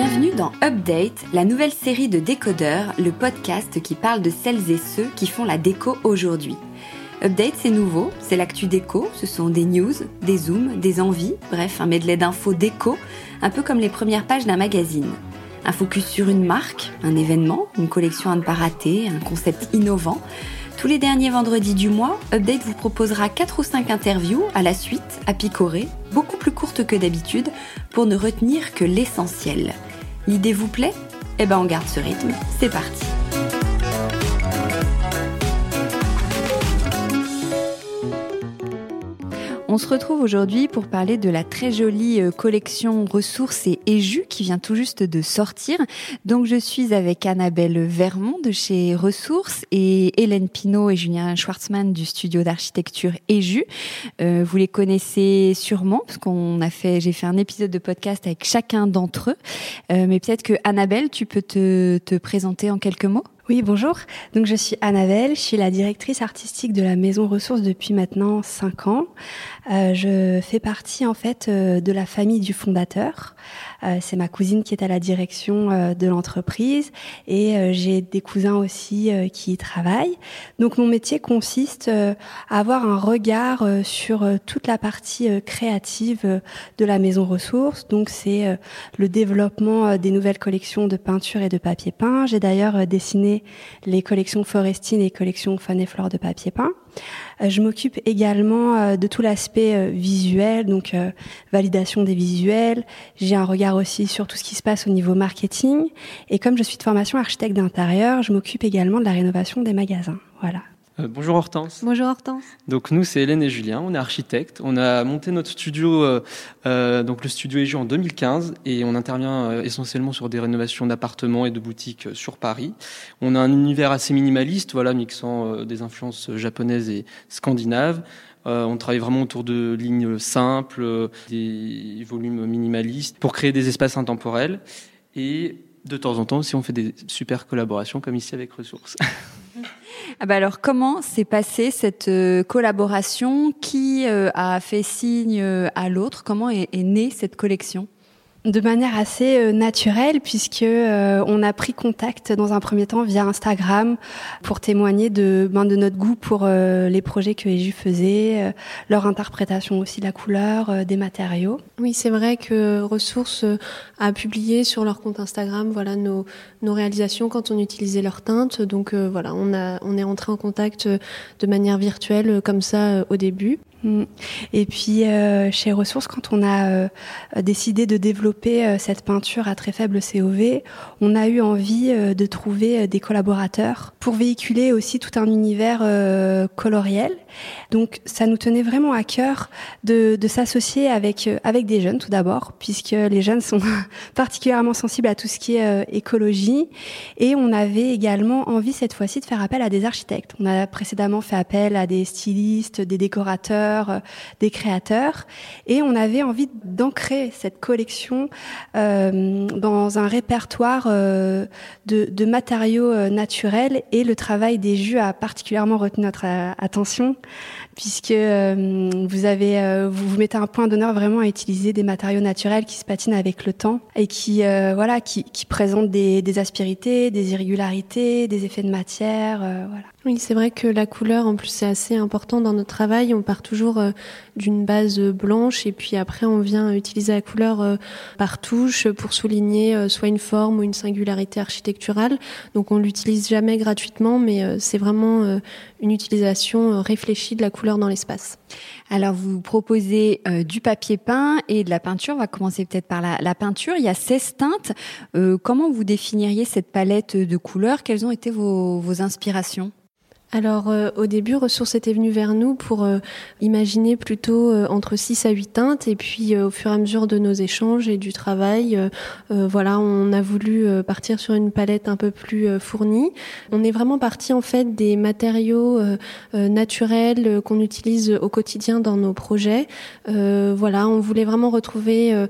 Bienvenue dans Update, la nouvelle série de décodeurs, le podcast qui parle de celles et ceux qui font la déco aujourd'hui. Update, c'est nouveau, c'est l'actu déco, ce sont des news, des zooms, des envies, bref, un medley d'infos déco, un peu comme les premières pages d'un magazine. Un focus sur une marque, un événement, une collection à ne pas rater, un concept innovant. Tous les derniers vendredis du mois, Update vous proposera 4 ou 5 interviews à la suite, à picorer, beaucoup plus courtes que d'habitude, pour ne retenir que l'essentiel. L'idée vous plaît? Eh ben on garde ce rythme, c'est parti On se retrouve aujourd'hui pour parler de la très jolie euh, collection ressources et éjus qui vient tout juste de sortir. Donc je suis avec Annabelle Vermont de chez Ressources et Hélène Pinault et Julien Schwartzmann du studio d'architecture éjus. Euh, vous les connaissez sûrement parce qu'on a fait, j'ai fait un épisode de podcast avec chacun d'entre eux. Euh, mais peut-être que Annabelle, tu peux te, te présenter en quelques mots? Oui, bonjour. Donc je suis Annabelle, je suis la directrice artistique de la Maison Ressources depuis maintenant cinq ans. Euh, je fais partie en fait euh, de la famille du fondateur. Euh, c'est ma cousine qui est à la direction euh, de l'entreprise et euh, j'ai des cousins aussi qui y travaillent. Donc mon métier consiste à avoir un regard sur toute la partie créative de la maison ressources. Donc c'est le développement des nouvelles collections de peinture et de papier peint. J'ai d'ailleurs dessiné les collections Forestine et collections Fan et Flore de papier peint. Euh, je m'occupe également euh, de tout l'aspect euh, visuel, donc validation des visuels. J'ai un regard aussi sur tout ce qui se passe au niveau marketing. Et comme je suis de formation architecte d'intérieur, je m'occupe également de la rénovation des magasins. Voilà. Euh, bonjour Hortense. Bonjour Hortense. Donc nous c'est Hélène et Julien, on est architectes. On a monté notre studio, euh, euh donc le studio EJU en 2015 et on intervient essentiellement sur des rénovations d'appartements et de boutiques sur Paris. On a un univers assez minimaliste, voilà, mixant des influences japonaises et scandinaves. on travaille vraiment autour de lignes simples, des volumes minimalistes pour créer des espaces intemporels et de temps en temps aussi on fait des super collaborations comme ici avec Ressources. Ah bah alors comment s'est passée cette euh, collaboration? Qui euh, a fait signe euh, à l'autre? Comment est née cette collection? De manière assez euh, naturelle puisque euh, on a pris contact dans un premier temps via Instagram pour témoigner de ben, de notre goût pour euh, les projets que Eju faisait, leur interprétation aussi de la couleur, des matériaux. Oui, c'est vrai que Ressources a publié sur leur compte Instagram voilà nos nos réalisations quand on utilisait leur teinte. Donc voilà, on a on est entré en contact de manière virtuelle comme ça au début. Mm. Et puis euh, chez Ressources, quand on a euh, décidé de développer euh, cette peinture à très faible COV, on a eu envie de trouver des collaborateurs pour véhiculer aussi tout un univers coloriel. Donc ça nous tenait vraiment à cœur de, de s'associer avec avec des jeunes tout d'abord, puisque les jeunes sont particulièrement sensibles à tout ce qui est écologie. Et on avait également envie cette fois-ci de faire appel à des architectes. On a précédemment fait appel à des stylistes, des décorateurs couleurs, des créateurs. Et on avait envie d'ancrer cette collection dans un répertoire de, de, matériaux naturels. Et le travail des jus a particulièrement retenu notre attention puisque vous avez vous, vous mettez un point d'honneur vraiment à utiliser des matériaux naturels qui se patinent avec le temps et qui voilà qui, qui présentent des, des aspérités, des irrégularités, des effets de matière, voilà. Oui, c'est vrai que la couleur, en plus, c'est assez important dans notre travail. On part toujours euh, d'une base blanche et puis après, on vient utiliser la couleur euh, par touche pour souligner euh, soit une forme ou une singularité architecturale. Donc, on l'utilise jamais gratuitement, mais c'est vraiment une utilisation réfléchie de la couleur dans l'espace. Alors, vous proposez du papier peint et de la peinture. On va commencer peut-être par la, peinture. Il y a 16 teintes. comment vous définiriez cette palette de couleurs? Quelles ont été vos inspirations? Alors euh, au début, Ressources était venu vers nous pour euh, imaginer plutôt euh, entre 6 à 8 teintes et puis au fur et à mesure de nos échanges et du travail, voilà, on a voulu partir sur une palette un peu plus fournie. On est vraiment parti en fait des matériaux naturels qu'on utilise au quotidien dans nos projets. voilà, on voulait vraiment retrouver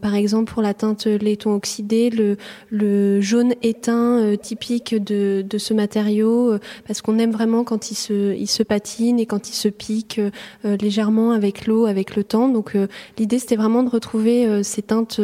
par exemple pour la teinte laiton oxydé le, le jaune éteint typique de, de ce matériau parce qu'on aime vraiment quand il se, il se patine et quand il se pique euh, légèrement avec l'eau, avec le temps. Donc euh, l'idée c'était vraiment de retrouver euh, ces teintes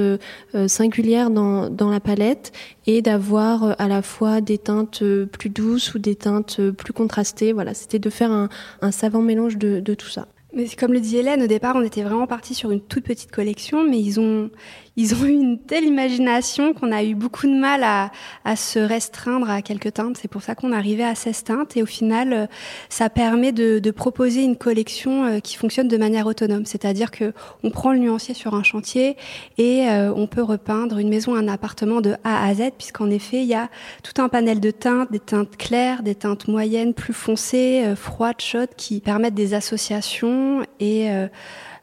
singulières dans, dans la palette et d'avoir à la fois des teintes plus douces ou des teintes plus contrastées. Voilà, c'était de faire un, un savant mélange de, de tout ça. Mais comme le dit Hélène, au départ, on était vraiment parti sur une toute petite collection, mais ils ont, ils ont eu une telle imagination qu'on a eu beaucoup de mal à, à se restreindre à quelques teintes. C'est pour ça qu'on arrivait à 16 teintes et au final, euh, ça permet de, de proposer une collection euh, qui fonctionne de manière autonome. C'est-à-dire que on prend le nuancier sur un chantier et euh, on peut repeindre une maison, un appartement de A à Z, puisqu'en effet, il y a tout un panel de teintes, des teintes claires, des teintes moyennes, plus foncées, froides, chaudes, qui permettent des associations et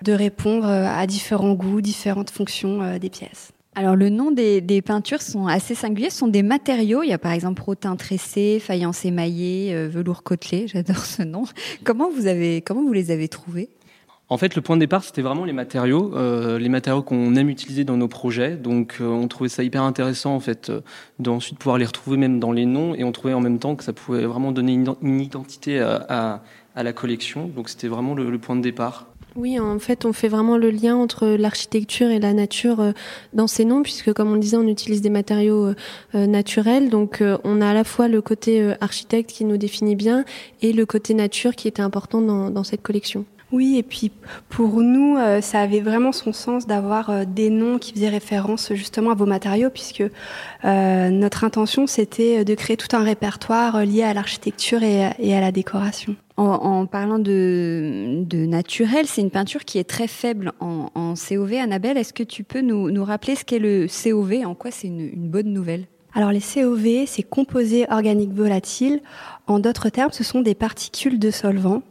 de répondre euh, à différents goûts, différentes fonctions euh, des pièces. Alors le nom des, peintures sont assez singuliers, ce sont des matériaux. Il y a par exemple rotin tressé, faïence émaillée, euh, velours côtelé. J'adore ce nom. Comment vous avez, comment vous les avez trouvés? En fait, le point de départ, c'était vraiment les matériaux, les matériaux qu'on aime utiliser dans nos projets. Donc, on trouvait ça hyper intéressant, en fait, d'ensuite pouvoir les retrouver même dans les noms, et on trouvait en même temps que ça pouvait vraiment donner une, identité à, la collection. Donc, c'était vraiment le point de départ. Oui, en fait, on fait vraiment le lien entre l'architecture et la nature euh, dans ces noms, puisque comme on disait, on utilise des matériaux euh, euh, naturels. Donc, on a à la fois le côté architecte qui nous définit bien et le côté nature qui était important dans, dans cette collection. Oui, et puis pour nous, ça avait vraiment son sens d'avoir des noms qui faisaient référence justement à vos matériaux, puisque notre intention, c'était de créer tout un répertoire lié à l'architecture et, et à la décoration. En, parlant de, de naturel, c'est une peinture qui est très faible en, en COV. Annabelle, est-ce que tu peux nous, nous rappeler ce qu'est le COV En quoi c'est une, une bonne nouvelle? Alors les COV, c'est composés organiques volatiles. En d'autres termes, ce sont des particules de solvant.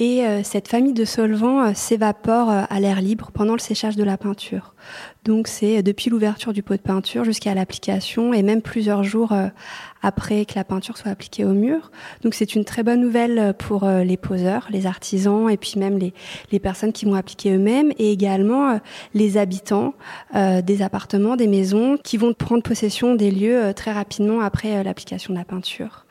Et euh, cette famille de solvants euh, s'évapore euh, à l'air libre pendant le séchage de la peinture. Donc c'est depuis l'ouverture du pot de peinture jusqu'à l'application et même plusieurs jours après que la peinture soit appliquée au mur. Donc c'est une très bonne nouvelle pour les poseurs, les artisans et puis même les, les personnes qui vont appliquer eux-mêmes et également les habitants des appartements, des maisons qui vont prendre possession des lieux très rapidement après l'application de la peinture.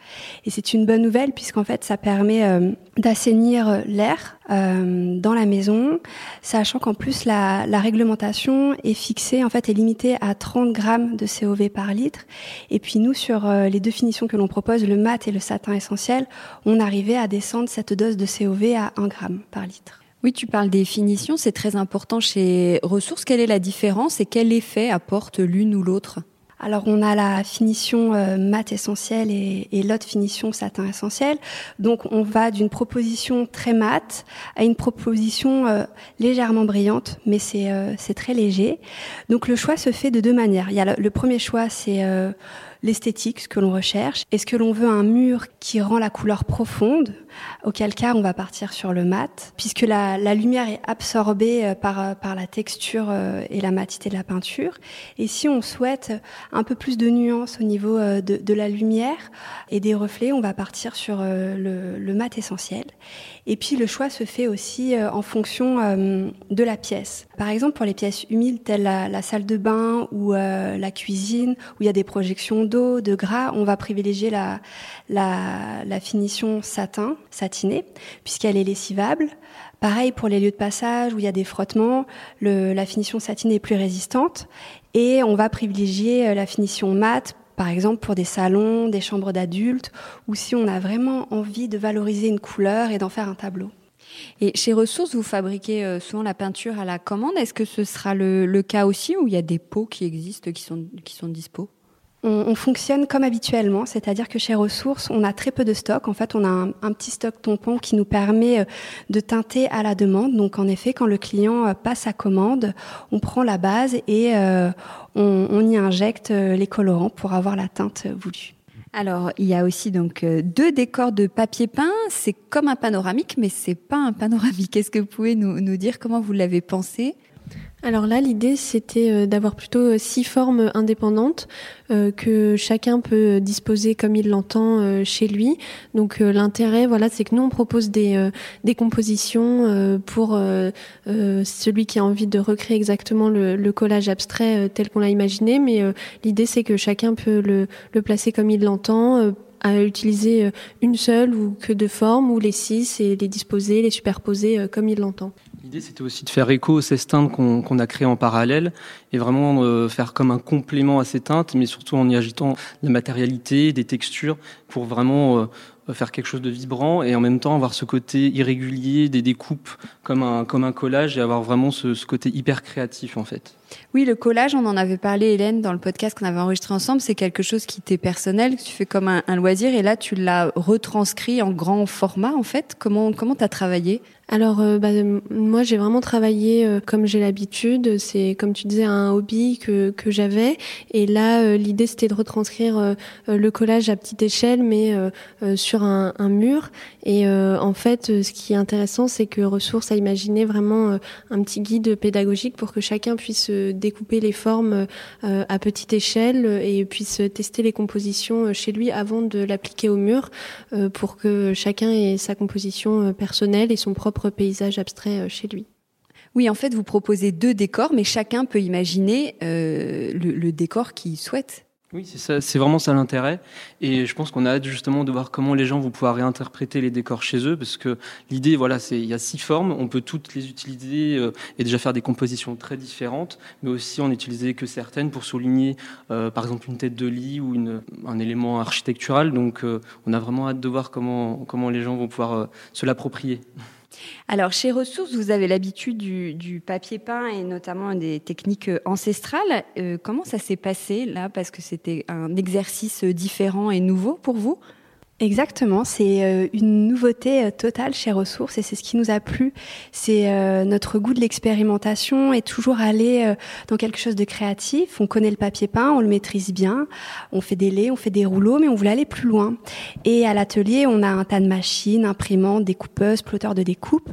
Et c'est une bonne nouvelle puisqu'en fait ça permet euh, d'assainir l'air euh, dans la maison, sachant qu'en plus la, réglementation est fixée, en fait est limitée à 30 grammes de COV par litre. Et puis nous sur euh, les deux finitions que l'on propose, le mat et le satin essentiel, on arrivait à descendre cette dose de COV à 1 gramme par litre. Oui, tu parles des finitions, c'est très important chez Ressources. Quelle est la différence et quel effet apporte l'une ou l'autre? Alors on a la finition euh, mat essentielle et, et l'autre finition satin essentiel. Donc on va d'une proposition très mat à une proposition euh, légèrement brillante, mais c'est euh, très léger. Donc le choix se fait de deux manières. Il y a le, premier choix, c'est l'esthétique, ce que l'on recherche. Est-ce que l'on veut un mur qui rend la couleur profonde Auquel cas, on va partir sur le mat, puisque la, la lumière est absorbée euh, par, euh, par la texture et la matité de la peinture. Et si on souhaite un peu plus de nuances au niveau de, de la lumière et des reflets, on va partir sur le, le mat essentiel. Et puis le choix se fait aussi euh, en fonction euh, de la pièce. Par exemple, pour les pièces humides telles la, salle de bain ou euh, la cuisine, où il y a des projections d'eau, de gras, on va privilégier la, la, la finition satin, satinée, puisqu'elle est lessivable. Pareil pour les lieux de passage où il y a des frottements, le, la finition satinée est plus résistante et on va privilégier la finition mate par exemple pour des salons, des chambres d'adultes, ou si on a vraiment envie de valoriser une couleur et d'en faire un tableau. Et chez Ressources, vous fabriquez euh, souvent la peinture à la commande. Est-ce que ce sera le, cas aussi, où il y a des pots qui existent, qui sont, qui sont dispo? On, fonctionne comme habituellement, c'est-à-dire que chez Ressources, on a très peu de stock. En fait, on a un, petit stock tampon qui nous permet euh, de teinter à la demande. Donc, en effet, quand le client euh, passe sa commande, on prend la base et euh, on, y injecte les colorants pour avoir la teinte voulue. Alors, il y a aussi donc deux décors de papier peint. C'est comme un panoramique, mais c'est pas un panoramique. Est-ce que vous pouvez nous, nous dire comment vous l'avez pensé? Alors là, l'idée, c'était euh, d'avoir plutôt euh, six formes indépendantes euh, que chacun peut disposer comme il l'entend chez lui. Donc l'intérêt, voilà, c'est que nous, on propose des, compositions pour celui qui a envie de recréer exactement le, collage abstrait tel qu'on l'a imaginé. Mais l'idée, c'est que chacun peut le, le placer comme il l'entend à utiliser une seule ou que deux formes ou les six et les disposer, les superposer comme il l'entend. L'idée, c'était aussi de faire écho aux 16 teintes qu'on a créées en parallèle et vraiment faire comme un complément à ces teintes, mais surtout en y agitant la matérialité, des textures, pour vraiment euh, faire quelque chose de vibrant et en même temps avoir ce côté irrégulier des découpes comme un, comme un collage et avoir vraiment ce, ce côté hyper créatif en fait. Oui, le collage, on en avait parlé, Hélène, dans le podcast qu'on avait enregistré ensemble. C'est quelque chose qui t'est personnel, que tu fais comme un, loisir, et là, tu l'as retranscrit en grand format, en fait. Comment comment t'as travaillé? Alors, euh, bah, moi, j'ai vraiment travaillé euh, comme j'ai l'habitude. C'est, comme tu disais, un hobby que, que j'avais. Et là, euh, l'idée, c'était de retranscrire le collage à petite échelle, mais sur un, un, mur. Et en fait, ce qui est intéressant, c'est que Ressources a imaginé vraiment un petit guide pédagogique pour que chacun puisse découper les formes à petite échelle et puisse tester les compositions chez lui avant de l'appliquer au mur, pour que chacun ait sa composition personnelle et son propre paysage abstrait euh, chez lui. Oui, en fait, vous proposez deux décors, mais chacun peut imaginer euh, le, décor qu'il souhaite. Oui, c'est vraiment ça l'intérêt. Et je pense qu'on a hâte justement de voir comment les gens vont pouvoir réinterpréter les décors chez eux, parce que l'idée, voilà, c'est il y a six formes, on peut toutes les utiliser euh, et déjà faire des compositions très différentes, mais aussi en utiliser que certaines pour souligner, par exemple, une tête de lit ou un élément architectural. Donc, on a vraiment hâte de voir comment comment les gens vont pouvoir se l'approprier. Alors, chez Ressources, vous avez l'habitude du, papier peint et notamment des techniques euh, ancestrales. Euh, comment ça s'est passé là? Parce que c'était un exercice différent et nouveau pour vous? Exactement, c'est euh, une nouveauté euh, totale chez Ressources et c'est ce qui nous a plu. C'est euh, notre goût de l'expérimentation et toujours aller dans quelque chose de créatif. On connaît le papier peint, on le maîtrise bien, on fait des laits, on fait des rouleaux, mais on voulait aller plus loin. Et à l'atelier, on a un tas de machines, imprimantes, découpeuses, plotteurs de découpe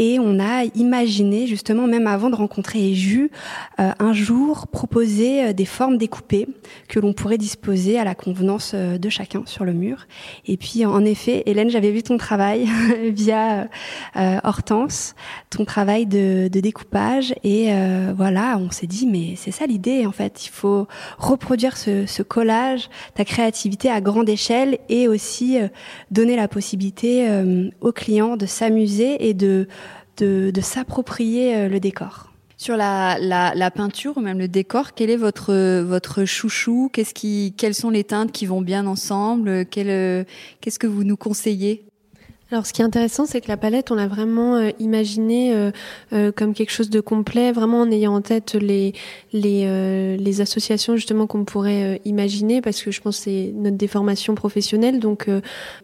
et on a imaginé justement, même avant de rencontrer Eju, euh, un jour proposer euh, des formes découpées que l'on pourrait disposer à la convenance euh, de chacun sur le mur. Et puis en effet, Hélène, j'avais vu ton travail via Hortense, ton travail de, de découpage et voilà, on s'est dit mais c'est ça l'idée en fait, il faut reproduire ce, ce, collage, ta créativité à grande échelle et aussi donner la possibilité aux clients de s'amuser et de de, s'approprier euh, le décor. Sur la, peinture ou même le décor, quel est votre chouchou? Quelles sont les teintes qui vont bien ensemble? Qu'est-ce que vous nous conseillez? Alors, ce qui est intéressant, c'est que la palette, on l'a vraiment euh, imaginée euh, euh, comme quelque chose de complet, vraiment en ayant en tête les les, les associations justement qu'on pourrait imaginer, parce que je pense que c'est notre déformation professionnelle. Donc,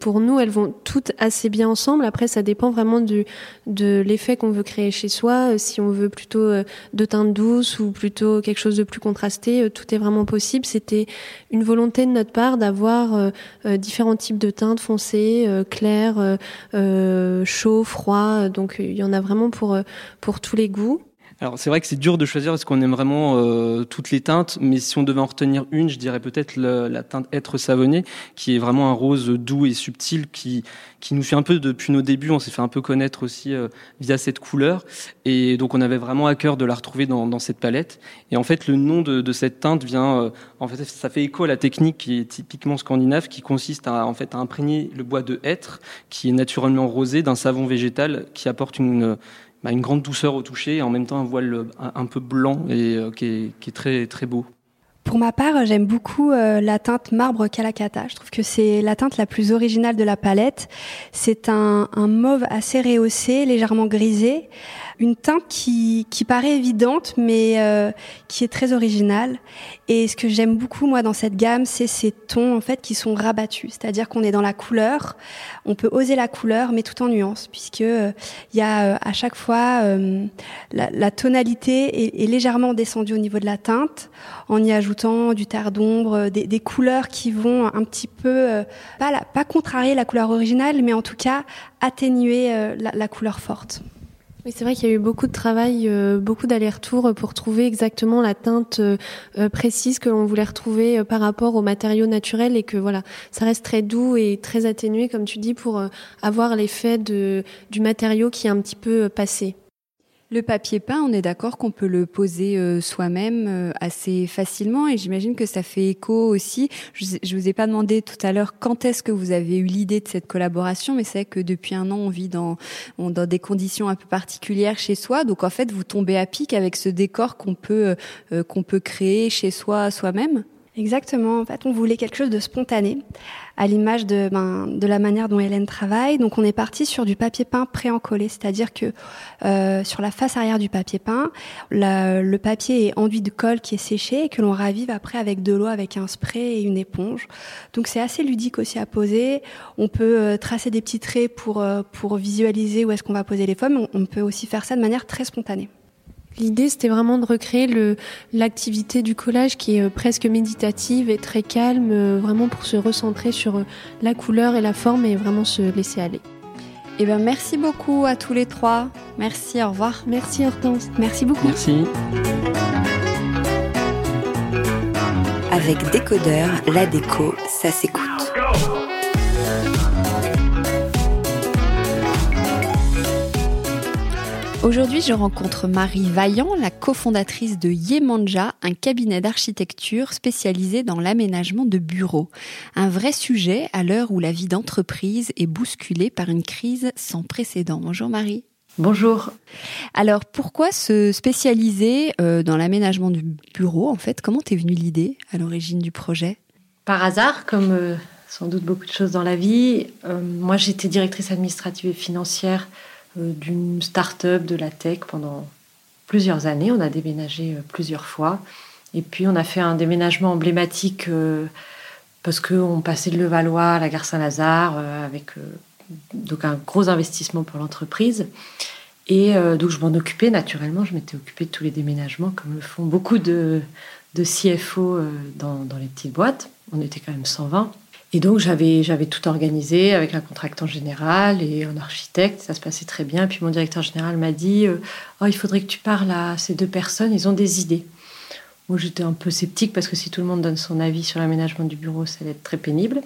pour nous, elles vont toutes assez bien ensemble. Après, ça dépend vraiment du de l'effet qu'on veut créer chez soi. Si on veut plutôt de teinte douce ou plutôt quelque chose de plus contrasté, tout est vraiment possible. C'était une volonté de notre part d'avoir différents types de teintes foncées, claires euh, chaud, froid. Donc il y en a vraiment pour, euh, pour tous les goûts. Alors c'est vrai que c'est dur de choisir parce qu'on aime vraiment euh, toutes les teintes, mais si on devait en retenir une, je dirais peut-être la teinte être savonné, qui est vraiment un rose doux et subtil qui qui nous fait un peu depuis nos débuts, on s'est fait un peu connaître aussi euh, via cette couleur, et donc on avait vraiment à cœur de la retrouver dans, dans cette palette. Et en fait, le nom de, de cette teinte vient, euh, en fait, ça fait écho à la technique qui est typiquement scandinave, qui consiste à en fait à imprégner le bois de hêtre, qui est naturellement rosé, d'un savon végétal qui apporte une bah, une grande douceur au toucher et en même temps un voile un, peu blanc et euh, qui, est, qui, est, très très beau. Pour ma part, j'aime beaucoup euh, la teinte marbre Calacata. Je trouve que c'est la teinte la plus originale de la palette. C'est un, un, mauve assez rehaussé, légèrement grisé. Une teinte qui, qui paraît évidente, mais euh, qui est très originale. Et ce que j'aime beaucoup, moi, dans cette gamme, c'est ces tons, en fait, qui sont rabattus. C'est-à-dire qu'on est dans la couleur, on peut oser la couleur, mais tout en nuance, puisque euh, il y a à chaque fois la, la, tonalité est, est légèrement descendue au niveau de la teinte, en y ajoutant du terre d'ombre, euh, des, couleurs qui vont un petit peu, euh, pas, pas contrarier la couleur originale, mais en tout cas atténuer euh, la, couleur forte. Oui, c'est vrai qu'il y a eu beaucoup de travail, beaucoup d'allers-retours pour trouver exactement la teinte précise que l'on voulait retrouver par rapport aux matériaux naturels et que voilà, ça reste très doux et très atténué, comme tu dis, pour avoir l'effet du matériau qui est un petit peu passé. Le papier peint, on est d'accord qu'on peut le poser euh, soi-même euh, assez facilement et j'imagine que ça fait écho aussi. Je, vous ai pas demandé tout à l'heure quand est-ce que vous avez eu l'idée de cette collaboration, mais c'est que depuis un an, on vit dans, dans des conditions un peu particulières chez soi. Donc en fait, vous tombez à pic avec ce décor qu'on peut, euh, qu'on peut créer chez soi soi-même. Exactement. En fait, on voulait quelque chose de spontané, à l'image de, ben, de la manière dont Hélène travaille. Donc, on est parti sur du papier peint pré-encollé, c'est-à-dire que euh, sur la face arrière du papier peint, le papier est enduit de colle qui est séché et que l'on ravive après avec de l'eau, avec un spray et une éponge. Donc, c'est assez ludique aussi à poser. On peut euh, tracer des petits traits pour euh, pour visualiser où est-ce qu'on va poser les formes. on peut aussi faire ça de manière très spontanée. L'idée, c'était vraiment de recréer le, l'activité du collage qui est euh, presque méditative et très calme, euh, vraiment pour se recentrer sur euh, la couleur et la forme et vraiment se laisser aller. Eh ben, merci beaucoup à tous les trois. Merci, au revoir. Merci Hortense. Merci beaucoup. Merci. Avec Décodeur, la déco, ça s'écoute. Aujourd'hui, je rencontre Marie Vaillant, la cofondatrice de Yemanja, un cabinet d'architecture spécialisé dans l'aménagement de bureaux. Un vrai sujet à l'heure où la vie d'entreprise est bousculée par une crise sans précédent. Bonjour Marie. Bonjour. Alors, pourquoi se spécialiser euh, dans l'aménagement du bureau En fait, comment t'es venue l'idée à l'origine du projet? Par hasard, comme euh, sans doute beaucoup de choses dans la vie. Euh, moi, j'étais directrice administrative et financière d'une start-up de la tech pendant plusieurs années. On a déménagé euh, plusieurs fois. Et puis, on a fait un déménagement emblématique euh, parce qu'on passait de Levallois à la gare Saint-Lazare avec donc un gros investissement pour l'entreprise. Et donc, je m'en occupais naturellement. Je m'étais occupée de tous les déménagements, comme le font beaucoup de, de CFO dans, dans les petites boîtes. On était quand même 120. Et donc j'avais tout organisé avec un contractant général et un architecte, ça se passait très bien. Puis mon directeur général m'a dit euh, "Oh, il faudrait que tu parles à ces deux personnes, ils ont des idées." Moi, j'étais un peu sceptique parce que si tout le monde donne son avis sur l'aménagement du bureau, ça allait être très pénible.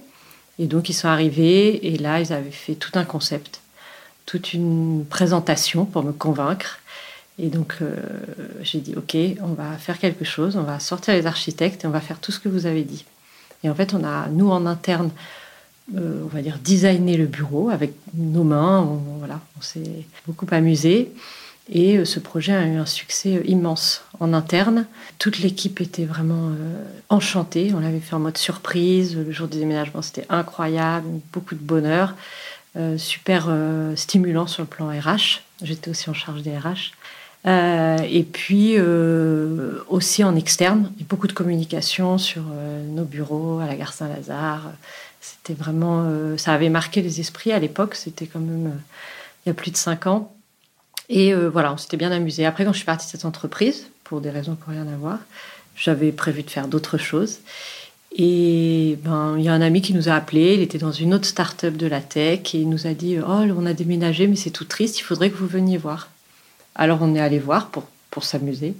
Et donc ils sont arrivés et là, ils avaient fait tout un concept, toute une présentation pour me convaincre. Et donc euh, j'ai dit "OK, on va faire quelque chose, on va sortir les architectes et on va faire tout ce que vous avez dit." Et en fait, on a, nous, en interne, euh, on va dire, designé le bureau avec nos mains. On, voilà, on s'est beaucoup amusé. Et euh, ce projet a eu un succès euh, immense en interne. Toute l'équipe était vraiment enchantée. On l'avait fait en mode surprise. Le jour du déménagement, c'était incroyable, beaucoup de bonheur. super stimulant sur le plan RH. J'étais aussi en charge des RH. Et puis aussi en externe, beaucoup de communication sur nos bureaux à la gare Saint-Lazare. C'était vraiment, ça avait marqué les esprits à l'époque. C'était quand même il y a plus de cinq ans. Et voilà, on s'était bien amusé. Après, quand je suis partie de cette entreprise, pour des raisons qui n'ont rien à voir, j'avais prévu de faire d'autres choses. Et ben, il y a un ami qui nous a appelé, il était dans une autre start-up de la tech et il nous a dit Oh, on a déménagé, mais c'est tout triste, il faudrait que vous veniez voir. Alors on est allé voir pour, pour s'amuser.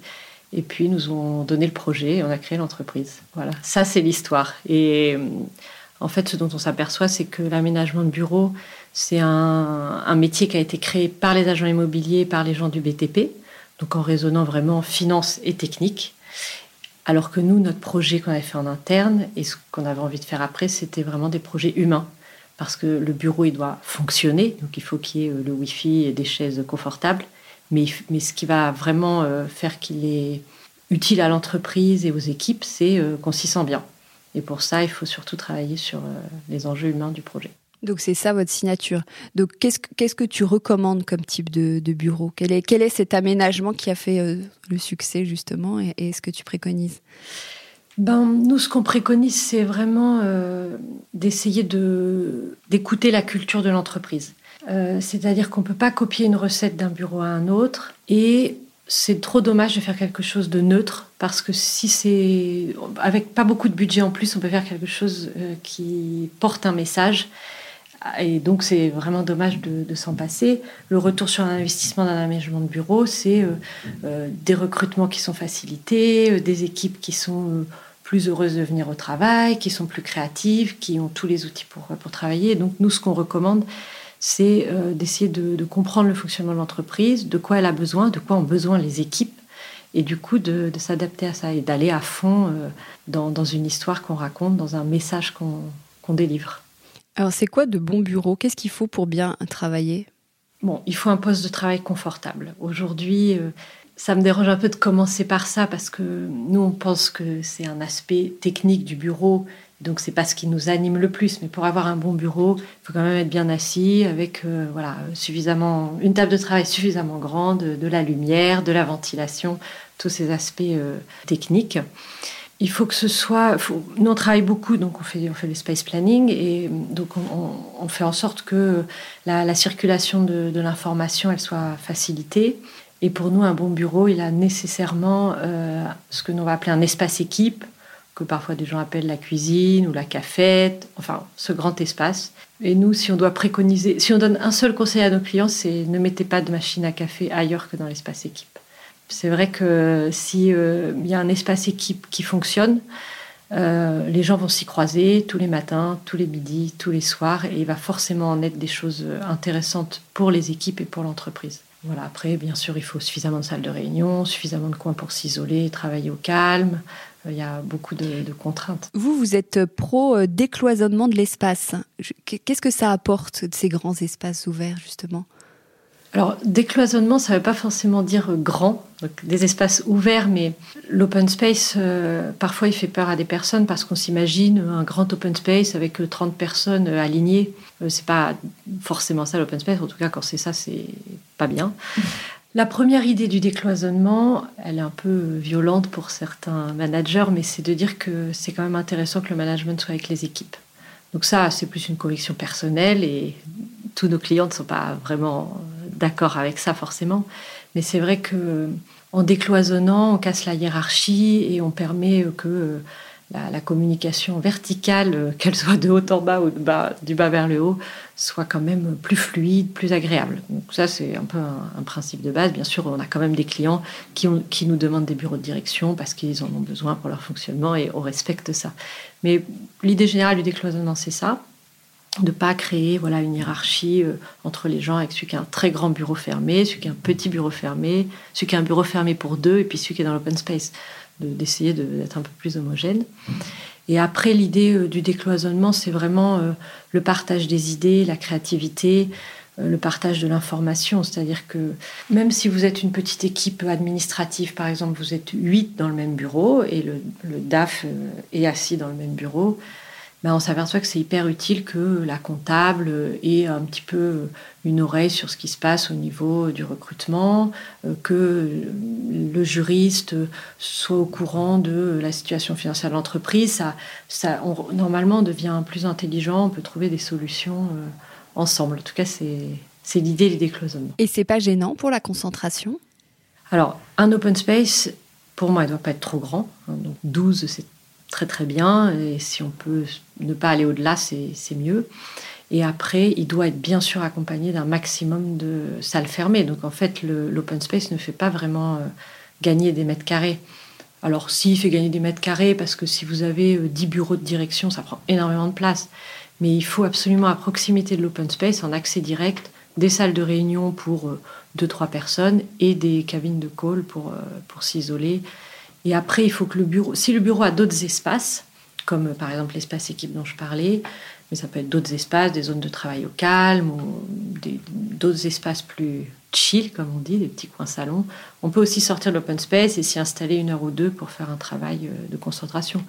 Et puis ils nous ont donné le projet et on a créé l'entreprise. Voilà, ça c'est l'histoire. Et en fait, ce dont on s'aperçoit, c'est que l'aménagement de bureaux, c'est un, un, métier qui a été créé par les agents immobiliers, par les gens du BTP, donc en raisonnant vraiment finance et technique. Alors que nous, notre projet qu'on avait fait en interne et ce qu'on avait envie de faire après, c'était vraiment des projets humains. Parce que le bureau, il doit fonctionner, donc il faut qu'il y ait euh, le Wi-Fi et des chaises confortables. Mais, mais ce qui va vraiment euh, faire qu'il est utile à l'entreprise et aux équipes, c'est euh, qu'on s'y sent bien. Et pour ça, il faut surtout travailler sur les enjeux humains du projet. Donc c'est ça votre signature. Donc qu'est-ce que, qu'est-ce que tu recommandes comme type de, bureau? Quel est, quel est cet aménagement qui a fait euh, le succès justement et, et ce que tu préconises? Ben, nous, ce qu'on préconise, c'est vraiment euh, d'essayer de, d'écouter la culture de l'entreprise. Euh, c'est-à-dire qu'on ne peut pas copier une recette d'un bureau à un autre et c'est trop dommage de faire quelque chose de neutre parce que si c'est avec pas beaucoup de budget en plus, on peut faire quelque chose qui porte un message et donc, c'est vraiment dommage de, s'en passer. Le retour sur un investissement d'un aménagement de bureau, c'est euh, euh, des recrutements qui sont facilités, euh, des équipes qui sont plus heureuses de venir au travail, qui sont plus créatives, qui ont tous les outils pour, pour travailler. Donc, nous, ce qu'on recommande, c'est d'essayer de, comprendre le fonctionnement de l'entreprise, de quoi elle a besoin, de quoi ont besoin les équipes, et du coup de, s'adapter à ça et d'aller à fond dans, dans, une histoire qu'on raconte, dans un message qu'on délivre. Alors, c'est quoi de bons bureaux Qu'est-ce qu'il faut pour bien travailler? Bon, il faut un poste de travail confortable. Aujourd'hui, euh, ça me dérange un peu de commencer par ça parce que nous, on pense que c'est un aspect technique du bureau. Donc, c'est pas ce qui nous anime le plus. Mais pour avoir un bon bureau, il faut quand même être bien assis avec euh, voilà, suffisamment, une table de travail suffisamment grande, de la lumière, de la ventilation, tous ces aspects euh, techniques il faut que ce soit. nous, on travaille beaucoup, donc on fait, on fait le space planning, et donc on, fait en sorte que la, circulation de, l'information elle soit facilitée. Et pour nous, un bon bureau, il a nécessairement euh, ce que l'on va appeler un espace équipe, que parfois des gens appellent la cuisine ou la cafette, enfin ce grand espace. Et nous, si on doit préconiser, si on donne un seul conseil à nos clients, c'est ne mettez pas de machine à café ailleurs que dans l'espace équipe. C'est vrai que s'il euh, y a un espace équipe qui fonctionne, euh, les gens vont s'y croiser tous les matins, tous les midis, tous les soirs, et il va forcément en être des choses intéressantes pour les équipes et pour l'entreprise. Voilà, après, bien sûr, il faut suffisamment de salles de réunion, suffisamment de coins pour s'isoler, travailler au calme. Euh, il y a beaucoup de, de contraintes. Vous, vous êtes pro décloisonnement de l'espace. Qu'est-ce que ça apporte, de ces grands espaces ouverts, justement? Alors, décloisonnement, ça ne veut pas forcément dire grand, des espaces ouverts, mais l'open space, euh, parfois, il fait peur à des personnes parce qu'on s'imagine un grand open space avec 30 personnes euh, alignées. Euh, c'est pas forcément ça l'open space, en tout cas, quand c'est ça, c'est pas bien. La première idée du décloisonnement, elle est un peu violente pour certains managers, mais c'est de dire que c'est quand même intéressant que le management soit avec les équipes. Donc ça, c'est plus une conviction personnelle et tous nos clients ne sont pas vraiment d'accord avec ça forcément, mais c'est vrai que en décloisonnant, on casse la hiérarchie et on permet que la, communication verticale, euh, qu'elle soit de haut en bas ou du bas vers le haut, soit quand même plus fluide, plus agréable. Donc ça, c'est un peu un, principe de base. Bien sûr, on a quand même des clients qui, qui nous demandent des bureaux de direction parce qu'ils en ont besoin pour leur fonctionnement et on respecte ça. Mais l'idée générale du décloisonnement, c'est ça de pas créer voilà une hiérarchie euh, entre les gens avec celui qui a un très grand bureau fermé, celui qui a un petit bureau fermé, celui qui a un bureau fermé pour deux et puis celui qui est dans l'open space, d'essayer d'être un peu plus homogène. Et après, l'idée euh, du décloisonnement, c'est vraiment euh, le partage des idées, la créativité, le partage de l'information. C'est-à-dire que même si vous êtes une petite équipe administrative, par exemple, vous êtes huit dans le même bureau et le DAF est assis dans le même bureau, ben, on s'aperçoit que c'est hyper utile que la comptable ait un petit peu une oreille sur ce qui se passe au niveau du recrutement, euh, que le juriste soit au courant de la situation financière de l'entreprise. Ça, ça, normalement, on devient plus intelligent, on peut trouver des solutions euh, ensemble. En tout cas, c'est l'idée du décloisonnement. Et c'est pas gênant pour la concentration? Alors, un open space, pour moi, il ne doit pas être trop grand. Donc 12, c'est très très bien. Et si on peut ne pas aller au-delà, c'est mieux. Et après, il doit être bien sûr accompagné d'un maximum de salles fermées. Donc en fait, l'open space ne fait pas vraiment euh, gagner des mètres carrés. Alors s'il fait gagner des mètres carrés, parce que si vous avez 10 euh, bureaux de direction, ça prend énormément de place. Mais il faut absolument à proximité de l'open space, en accès direct, des salles de réunion pour 2-3 euh, personnes et des cabines de call pour, pour s'isoler et après, il faut que le bureau, si le bureau a d'autres espaces, comme euh, par exemple l'espace équipe dont je parlais, mais ça peut être d'autres espaces, des zones de travail au calme, ou d'autres espaces plus chill, comme on dit, des petits coins salons. On peut aussi sortir de l'open space et s'y installer une heure ou deux pour faire un travail euh, de concentration.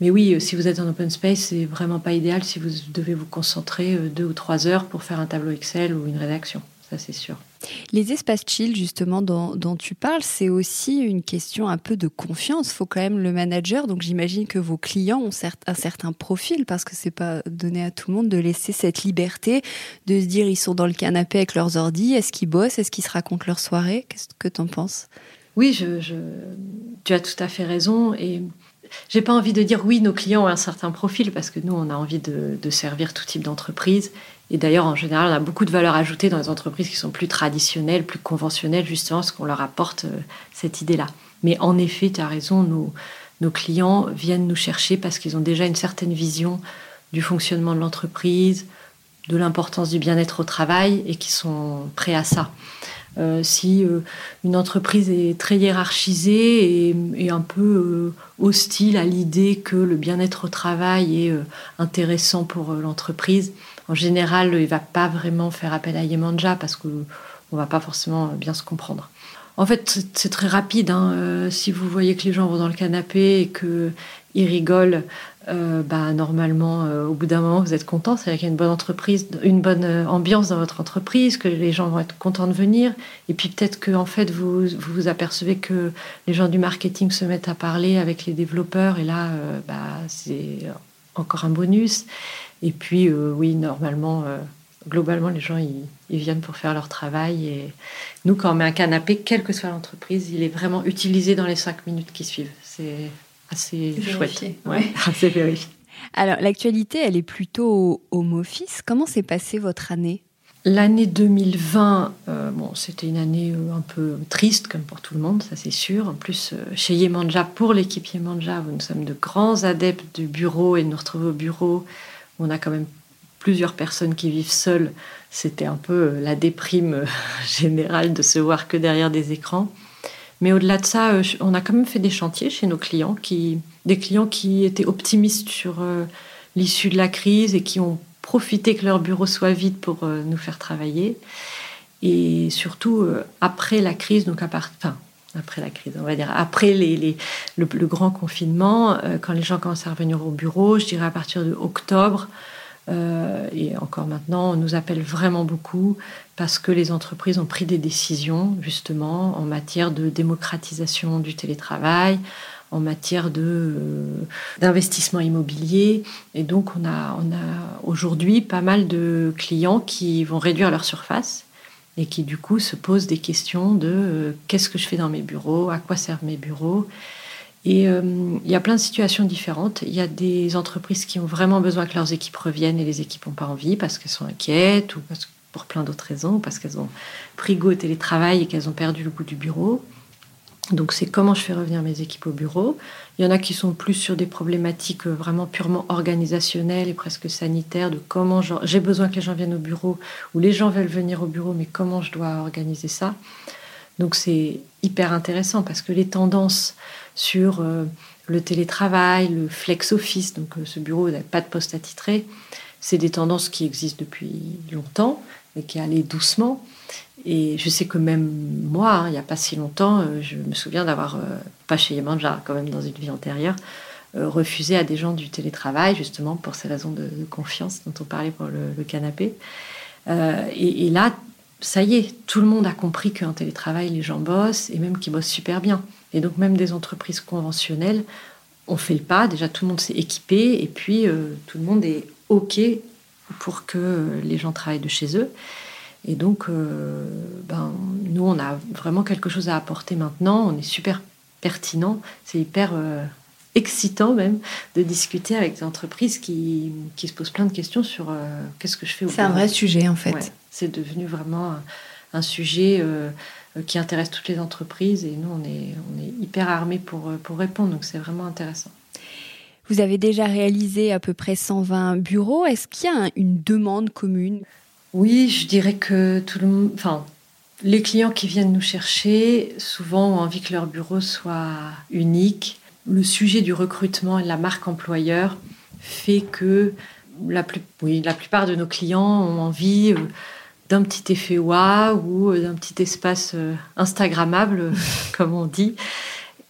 Mais oui, euh, si vous êtes en open space, c'est vraiment pas idéal si vous devez vous concentrer deux ou trois heures pour faire un tableau Excel ou une rédaction ça c'est sûr. Les espaces chill, justement, dont, tu parles, c'est aussi une question un peu de confiance. Il faut quand même le manager. Donc j'imagine que vos clients ont un certain profil parce que c'est pas donné à tout le monde de laisser cette liberté de se dire ils sont dans le canapé avec leurs ordi, est-ce qu'ils bossent, est-ce qu'ils se racontent leur soirée? Qu'est-ce que tu en penses? Oui, je, tu as tout à fait raison. Et j'ai pas envie de dire oui, nos clients ont un certain profil parce que nous, on a envie de, de servir tout type d'entreprise et d'ailleurs, en général, on a beaucoup de valeur ajoutée dans les entreprises qui sont plus traditionnelles, plus conventionnelles, justement, parce qu'on leur apporte euh, cette idée-là. Mais en effet, tu as raison, nos, clients viennent nous chercher parce qu'ils ont déjà une certaine vision du fonctionnement de l'entreprise, de l'importance du bien-être au travail et qui sont prêts à ça. Euh, si euh, une entreprise est très hiérarchisée et un peu hostile à l'idée que le bien-être au travail est intéressant pour l'entreprise, en général, il va pas vraiment faire appel à Yemanja parce qu'on ne va pas forcément bien se comprendre. En fait, c'est très rapide. Hein. Euh, si vous voyez que les gens vont dans le canapé et qu'ils rigolent, euh, bah, normalement, euh, au bout d'un moment, vous êtes content. C'est-à-dire qu'il y a une bonne entreprise, une bonne ambiance dans votre entreprise, que les gens vont être contents de venir. Et puis peut-être que en fait, vous, vous, apercevez que les gens du marketing se mettent à parler avec les développeurs. Et là, bah, c'est encore un bonus. Et puis, euh, oui, normalement, euh, globalement, les gens, ils, viennent pour faire leur travail. Et nous, quand on met un canapé, quelle que soit l'entreprise, il est vraiment utilisé dans les cinq minutes qui suivent. C'est assez chouette. Ouais, assez vérifié. Alors, l'actualité, elle est plutôt home office. Comment s'est passée votre année? L'année 2020, euh, bon, c'était une année un peu triste, comme pour tout le monde, ça c'est sûr. En plus, chez Yemanja, pour l'équipe Yemanja, nous sommes de grands adeptes du bureau et de nous retrouver au bureau on a quand même plusieurs personnes qui vivent seules. C'était un peu euh, la déprime euh, générale de se voir que derrière des écrans. Mais au-delà de ça, euh, on a quand même fait des chantiers chez nos clients, qui, des clients qui étaient optimistes sur l'issue de la crise et qui ont profité que leur bureau soit vide pour nous faire travailler. Et surtout, après la crise, donc à part, après la crise, on va dire, après les, le, grand confinement, euh, quand les gens commencent à revenir au bureau, je dirais à partir de octobre, euh, et encore maintenant, on nous appelle vraiment beaucoup parce que les entreprises ont pris des décisions justement en matière de démocratisation du télétravail, en matière de euh, d'investissement immobilier. Et donc, on on a aujourd'hui pas mal de clients qui vont réduire leur surface et qui du coup se posent des questions de euh, qu'est-ce que je fais dans mes bureaux, à quoi servent mes bureaux. Et euh, il y a plein de situations différentes. Il y a des entreprises qui ont vraiment besoin que leurs équipes reviennent et les équipes n'ont pas envie parce qu'elles sont inquiètes ou parce, pour plein d'autres raisons, parce qu'elles ont pris goût au télétravail et qu'elles ont perdu le goût du bureau. Donc c'est comment je fais revenir mes équipes au bureau. Il y en a qui sont plus sur des problématiques euh, vraiment purement organisationnelles et presque sanitaires, de comment j'ai besoin que les gens viennent au bureau, ou les gens veulent venir au bureau, mais comment je dois organiser ça. Donc c'est hyper intéressant parce que les tendances sur euh, le télétravail, le flex office, donc euh, ce bureau n'a pas de poste attitré, c'est des tendances qui existent depuis longtemps, mais qui allaient doucement. Et je sais que même moi, hein, il n'y a pas si longtemps, euh, je me souviens d'avoir, euh, pas chez Yemanja, quand même dans une vie antérieure, refusé à des gens du télétravail, justement pour ces raisons de, confiance dont on parlait pour le, canapé. Et, et, là, ça y est, tout le monde a compris qu'en télétravail, les gens bossent et même qu'ils bossent super bien. Et donc même des entreprises conventionnelles ont fait le pas. Déjà, tout le monde s'est équipé et puis tout le monde est OK pour que les gens travaillent de chez eux. Et donc, euh, ben, nous, on a vraiment quelque chose à apporter maintenant. On est super pertinent. C'est hyper euh, excitant même de discuter avec des entreprises qui, qui, se posent plein de questions sur euh, qu'est-ce que je fais au C'est un vrai sujet, en fait. c'est devenu vraiment un, sujet qui intéresse toutes les entreprises. Et nous, on est, on est hyper armés pour, pour répondre. Donc, c'est vraiment intéressant. Vous avez déjà réalisé à peu près 120 bureaux. Est-ce qu'il y a une demande commune? Oui, je dirais que tout le monde, enfin, les clients qui viennent nous chercher, souvent ont envie que leur bureau soit unique. Le sujet du recrutement et de la marque employeur fait que la, plus, oui, la plupart de nos clients ont envie euh, d'un petit effet ou euh, d'un petit espace euh, Instagrammable, comme on dit.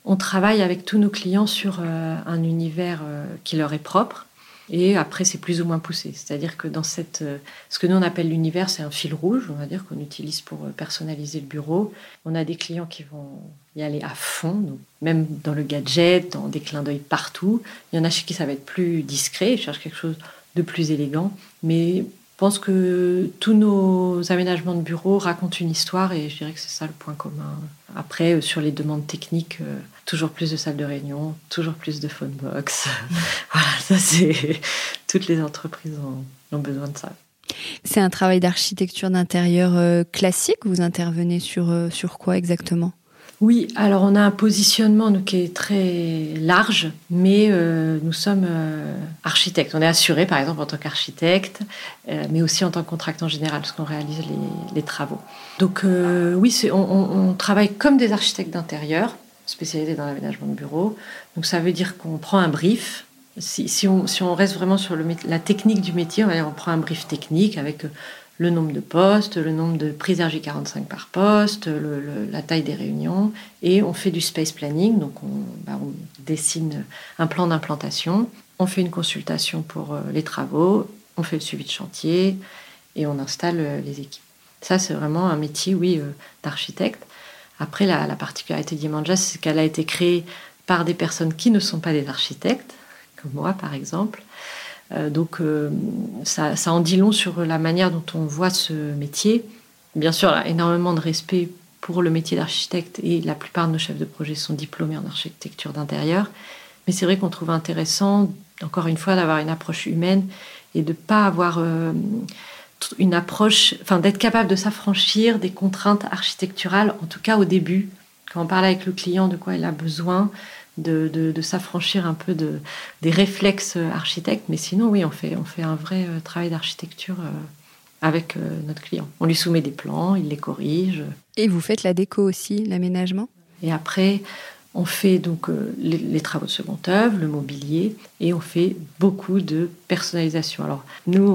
On travaille avec tous nos clients sur un univers qui leur est propre. Et après, c'est plus ou moins poussé. C'est-à-dire que dans cette, euh, ce que nous on appelle l'univers, c'est un fil rouge, on va dire, qu'on utilise pour personnaliser le bureau. On a des clients qui vont y aller à fond, même dans le gadget, dans des clins d'œil partout. Il y en a chez qui ça va être plus discret, ils cherchent quelque chose de plus élégant. Mais pense que tous nos aménagements de bureaux racontent une histoire et je dirais que c'est ça le point commun. Après, euh, sur les demandes techniques, euh, toujours plus de salles de réunion, toujours plus de phone box. voilà, ça c'est. Toutes les entreprises ont, besoin de ça. C'est un travail d'architecture d'intérieur euh, classique? Vous intervenez sur, sur quoi exactement? Oui, alors on a un positionnement qui est très large, mais euh, nous sommes euh, architectes. On est assuré, par exemple, en tant qu'architecte, euh, mais aussi en tant que contractant général, parce qu'on réalise les, travaux. Donc oui, on, travaille comme des architectes d'intérieur, spécialisés dans l'aménagement de bureaux. Donc ça veut dire qu'on prend un brief. Si, on, reste vraiment sur la technique du métier, on, on prend un brief technique avec le nombre de postes, le nombre de prises RJ45 par poste, la taille des réunions, et on fait du space planning, donc bah, on, dessine un plan d'implantation, on fait une consultation pour euh, les travaux, on fait le suivi de chantier, et on installe euh, les équipes. Ça, c'est vraiment un métier, oui, euh, d'architecte. Après, la, la particularité d'Imanja, c'est qu'elle a été créée par des personnes qui ne sont pas des architectes, comme moi par exemple, donc euh, ça, en dit long sur la manière dont on voit ce métier. Bien sûr, énormément de respect pour le métier d'architecte et la plupart de nos chefs de projet sont diplômés en architecture d'intérieur. Mais c'est vrai qu'on trouve intéressant, encore une fois, d'avoir une approche humaine et de pas avoir euh, une approche, enfin d'être capable de s'affranchir des contraintes architecturales, en tout cas au début, quand on parle avec le client de quoi il a besoin, de, s'affranchir un peu de, des réflexes architectes. Mais sinon, oui, on fait, on fait un vrai euh, travail d'architecture euh, avec euh, notre client. On lui soumet des plans, il les corrige. Et vous faites la déco aussi, l'aménagement? Et après, on fait donc les, travaux de seconde œuvre, le mobilier, et on fait beaucoup de personnalisation. Alors, nous,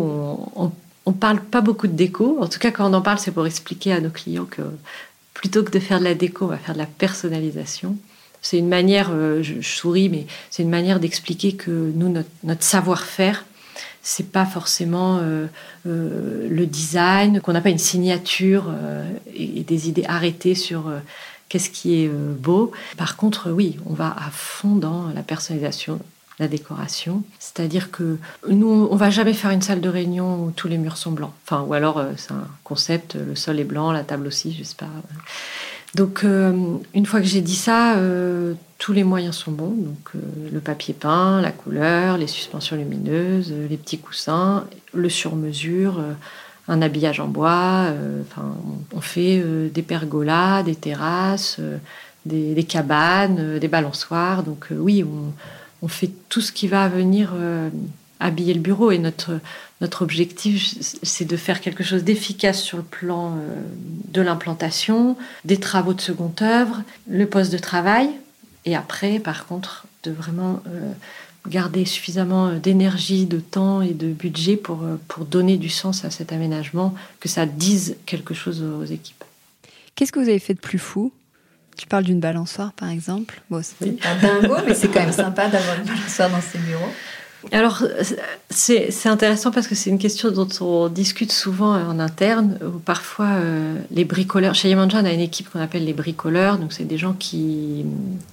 on, on, parle pas beaucoup de déco. En tout cas, quand on en parle, c'est pour expliquer à nos clients que plutôt que de faire de la déco, on va faire de la personnalisation. C'est une manière, euh, je, souris, mais c'est une manière d'expliquer que nous, notre, savoir-faire, c'est pas forcément euh, euh, le design, qu'on n'a pas une signature et, des idées arrêtées sur qu'est-ce qui est beau. Par contre, oui, on va à fond dans la personnalisation, la décoration. C'est-à-dire que nous, on va jamais faire une salle de réunion où tous les murs sont blancs. Enfin, ou alors c'est un concept, le sol est blanc, la table aussi, je sais pas. Donc, euh, une fois que j'ai dit ça, euh, tous les moyens sont bons. Donc, euh, le papier peint, la couleur, les suspensions lumineuses, les petits coussins, le sur-mesure, un habillage en bois. Enfin, on fait des pergolas, des terrasses, des, cabanes, des balançoires. Donc, oui, on, on, fait tout ce qui va venir habiller le bureau. Et notre, notre objectif, c'est de faire quelque chose d'efficace sur le plan euh, de l'implantation, des travaux de seconde œuvre, le poste de travail. Et après, par contre, de vraiment euh, garder suffisamment euh, d'énergie, de temps et de budget pour, pour donner du sens à cet aménagement, que ça dise quelque chose aux équipes. Qu'est-ce que vous avez fait de plus fou? Tu parles d'une balançoire, par exemple. Bon, c'est pas dingo, mais c'est quand même sympa d'avoir une balançoire dans ses bureaux. Alors, c'est intéressant parce que c'est une question dont on discute souvent en interne, où parfois euh, les bricoleurs, chez Yemanja, on a une équipe qu'on appelle les bricoleurs, donc c'est des gens qui,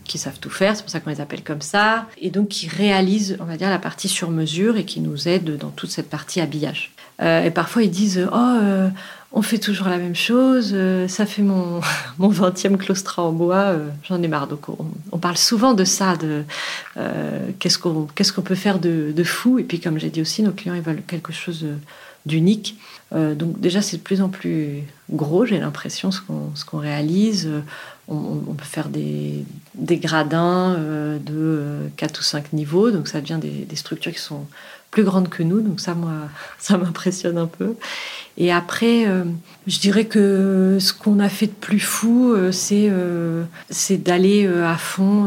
qui savent tout faire, c'est pour ça qu'on les appelle comme ça, et donc qui réalisent, on va dire, la partie sur mesure et qui nous aident dans toute cette partie habillage. Euh, et parfois ils disent, oh, euh, on fait toujours la même chose, euh, ça fait mon, mon 20e claustra en bois, euh, j'en ai marre. Donc on, parle souvent de ça, de euh, qu'est-ce qu'on peut faire de, fou? Et puis comme j'ai dit aussi, nos clients ils veulent quelque chose d'unique. donc déjà c'est de plus en plus gros, j'ai l'impression, ce qu'on réalise. On, peut faire des, gradins de 4 ou 5 niveaux, donc ça devient des structures qui sont plus grandes que nous, donc ça, moi, ça m'impressionne un peu. Et après, euh, je dirais que ce qu'on a fait de plus fou, euh, c'est euh, c'est d'aller à fond.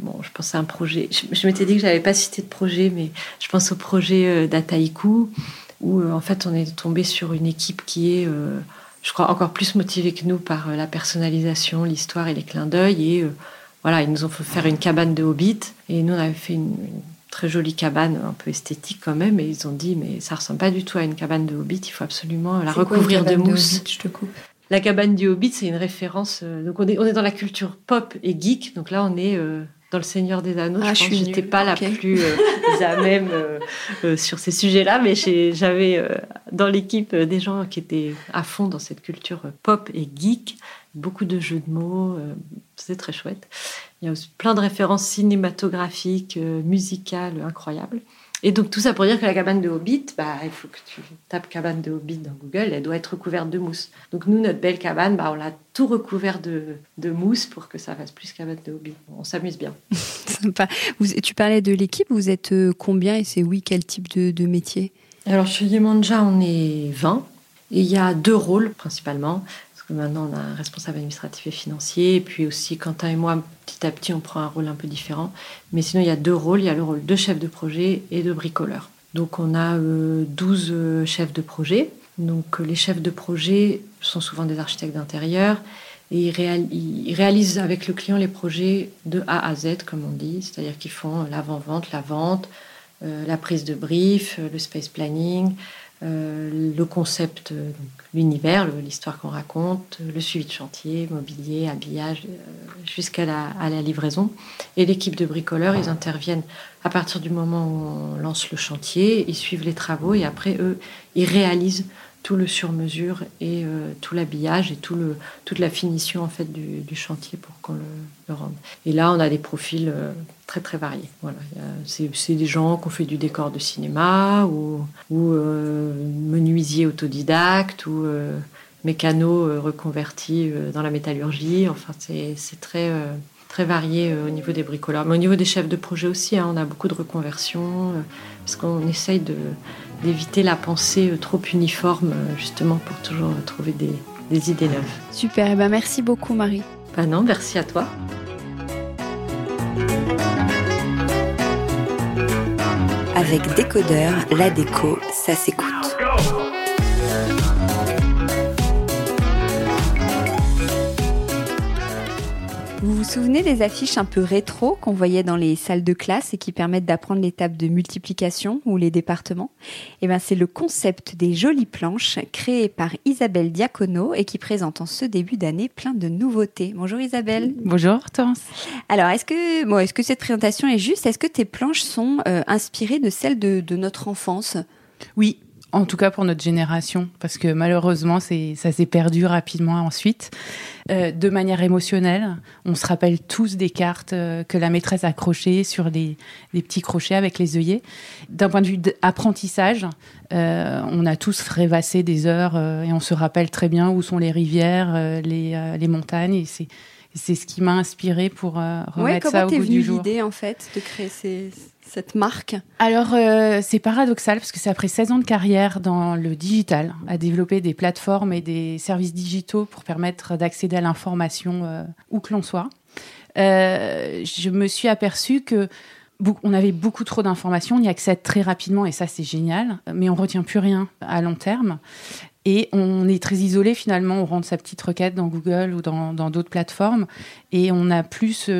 bon, je pense à un projet. Je, m'étais dit que j'avais pas cité de projet, mais je pense au projet d'Ataïku, où en fait on est tombé sur une équipe qui est, je crois, encore plus motivée que nous par la personnalisation, l'histoire et les clins d'œil. Et voilà, ils nous ont fait faire une cabane de Hobbit, et nous on avait fait une très jolie cabane, un peu esthétique quand même, et ils ont dit mais ça ressemble pas du tout à une cabane de Hobbit, il faut absolument la recouvrir de mousse. je te coupe. La cabane du Hobbit, c'est une référence. Euh, donc on est, on est dans la culture pop et geek. Donc là, on est euh, dans le Seigneur des Anneaux. Ah, je pense n'étais pas la plus euh, à même sur ces sujets-là, mais j'avais dans l'équipe des gens qui étaient à fond dans cette culture pop et geek. Beaucoup de jeux de mots. c'est très chouette. Il y a aussi plein de références cinématographiques, euh, musicales incroyables. Et donc tout ça pour dire que la cabane de Hobbit, bah, il faut que tu tapes cabane de Hobbit dans Google, elle doit être recouverte de mousse. Donc nous, notre belle cabane, bah, on l'a tout recouvert de, de, mousse pour que ça fasse plus cabane de Hobbit. On s'amuse bien. Sympa. Vous, tu parlais de l'équipe, vous êtes euh, combien et c'est oui, quel type de, de métier? Alors chez Yemanja, on est 20. Et il y a deux rôles principalement. Maintenant, on a un responsable administratif et financier. Et puis aussi, Quentin et moi, petit à petit, on prend un rôle un peu différent. Mais sinon, il y a deux rôles. Il y a le rôle de chef de projet et de bricoleur. Donc, on a 12 euh, euh, chefs de projet. Donc, euh, les chefs de projet sont souvent des architectes d'intérieur. Et ils, réalisent avec le client les projets de A à Z, comme on dit. C'est-à-dire qu'ils font l'avant-vente, la vente, la prise de brief, le space planning, euh, le concept, euh, l'univers, l'histoire qu'on raconte, le suivi de chantier, mobilier, habillage, euh, jusqu'à la, la, livraison. Et l'équipe de bricoleurs, ils interviennent à partir du moment où on lance le chantier, ils suivent les travaux et après, eux, ils réalisent tout le sur-mesure et euh, tout l'habillage et tout le, toute la finition en fait du, chantier pour qu'on le, rende. Et là, on a des profils euh, très très variés. Voilà, c'est des gens qui ont fait du décor de cinéma ou, ou euh, menuisiers autodidactes ou mécanos reconvertis dans la métallurgie. Enfin, c'est très très varié au niveau des bricoleurs. Mais au niveau des chefs de projet aussi, hein, on a beaucoup de reconversions parce qu'on essaye de d'éviter la pensée euh, trop uniforme, euh, justement pour toujours trouver des, idées neuves. Super, eh ben merci beaucoup Marie. Ben non, merci à toi. Avec Décodeur, la déco, ça s'écoute. Vous vous souvenez des affiches un peu rétro qu'on voyait dans les salles de classe et qui permettent d'apprendre l'étape de multiplication ou les départements? Eh ben, c'est le concept des jolies planches créé par Isabelle Diacono et qui présente en ce début d'année plein de nouveautés. Bonjour Isabelle. Bonjour Torrance. Alors, est-ce que, bon, est-ce que cette présentation est juste? Est-ce que tes planches sont euh, inspirées de celles de, de notre enfance? Oui, en tout cas pour notre génération, parce que malheureusement, c'est, ça s'est perdu rapidement ensuite. Euh, de manière émotionnelle, on se rappelle tous des cartes euh, que la maîtresse accrochait sur des, petits crochets avec les œillets. D'un point de vue d'apprentissage, euh, on a tous rêvassé des heures et on se rappelle très bien où sont les rivières, les, les montagnes. Et c'est, c'est ce qui m'a inspiré pour remettre ça au goût du jour. l'idée en fait de créer ces cette marque Alors, euh, c'est paradoxal parce que c'est après 16 ans de carrière dans le digital, à développer des plateformes et des services digitaux pour permettre d'accéder à l'information euh, où que l'on soit. Euh, je me suis aperçue que on avait beaucoup trop d'informations, on y accède très rapidement et ça c'est génial, mais on retient plus rien à long terme. Et on est très isolé finalement, on rentre sa petite requête dans Google ou dans d'autres plateformes et on n'a plus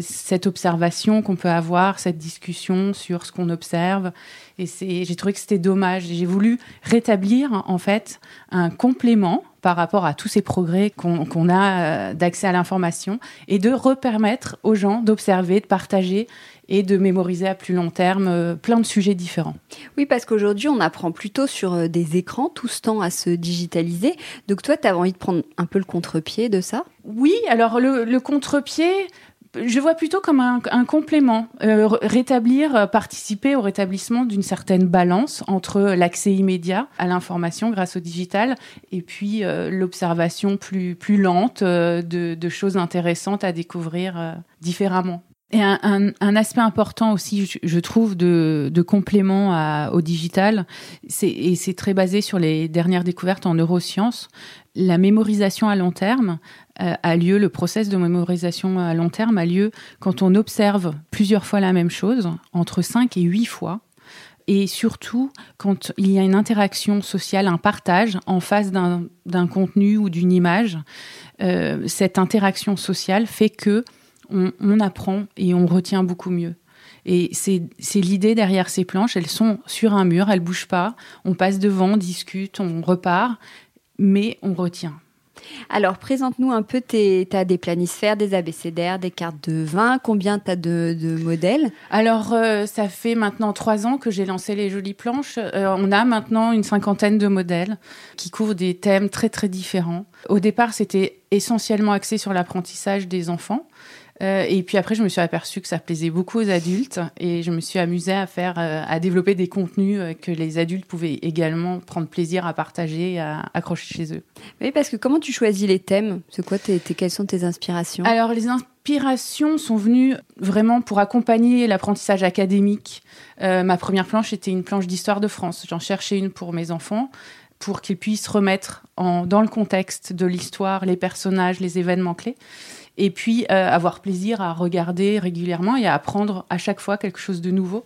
cette observation qu'on peut avoir, cette discussion sur ce qu'on observe. Et j'ai trouvé que c'était dommage. J'ai voulu rétablir en fait un complément par rapport à tous ces progrès qu'on a euh, d'accès à l'information et de repermettre aux gens d'observer, de partager et de mémoriser à plus long terme euh, plein de sujets différents. Oui, parce qu'aujourd'hui, on apprend plutôt sur euh, des écrans, tout ce temps à se digitaliser. Donc toi, tu as envie de prendre un peu le contre-pied de ça? Oui, alors le, le contre-pied, je vois plutôt comme un, complément, euh, rétablir, participer au rétablissement d'une certaine balance entre l'accès immédiat à l'information grâce au digital et puis l'observation plus, plus lente de, de, choses intéressantes à découvrir différemment. Et un, un, un, aspect important aussi, je, je trouve, de, de complément à, au digital, et c'est très basé sur les dernières découvertes en neurosciences, la mémorisation à long terme euh, a lieu, le process de mémorisation à long terme a lieu quand on observe plusieurs fois la même chose, entre 5 et 8 fois, et surtout quand il y a une interaction sociale, un partage en face d'un contenu ou d'une image. Euh, cette interaction sociale fait que on, apprend et on retient beaucoup mieux. Et c'est l'idée derrière ces planches. Elles sont sur un mur, elles bougent pas. On passe devant, on discute, on repart, mais on retient. Alors, présente-nous un peu, tu as des planisphères, des abécédaires, des cartes de vin. Combien tu as de, modèles? Alors, euh, ça fait maintenant trois ans que j'ai lancé les jolies planches. Euh, on a maintenant une cinquantaine de modèles qui couvrent des thèmes très, très différents. Au départ, c'était essentiellement axé sur l'apprentissage des enfants. Euh, et puis après, je me suis aperçue que ça plaisait beaucoup aux adultes et je me suis amusée à faire, euh, à développer des contenus euh, que les adultes pouvaient également prendre plaisir à partager, à accrocher chez eux. Oui, parce que comment tu choisis les thèmes? C'est quoi tes, quelles sont tes inspirations? Alors, les inspirations sont venues vraiment pour accompagner l'apprentissage académique. ma première planche était une planche d'histoire de France. J'en cherchais une pour mes enfants pour qu'ils puissent remettre en, dans le contexte de l'histoire les personnages, les événements clés et puis euh, avoir plaisir à regarder régulièrement et à apprendre à chaque fois quelque chose de nouveau.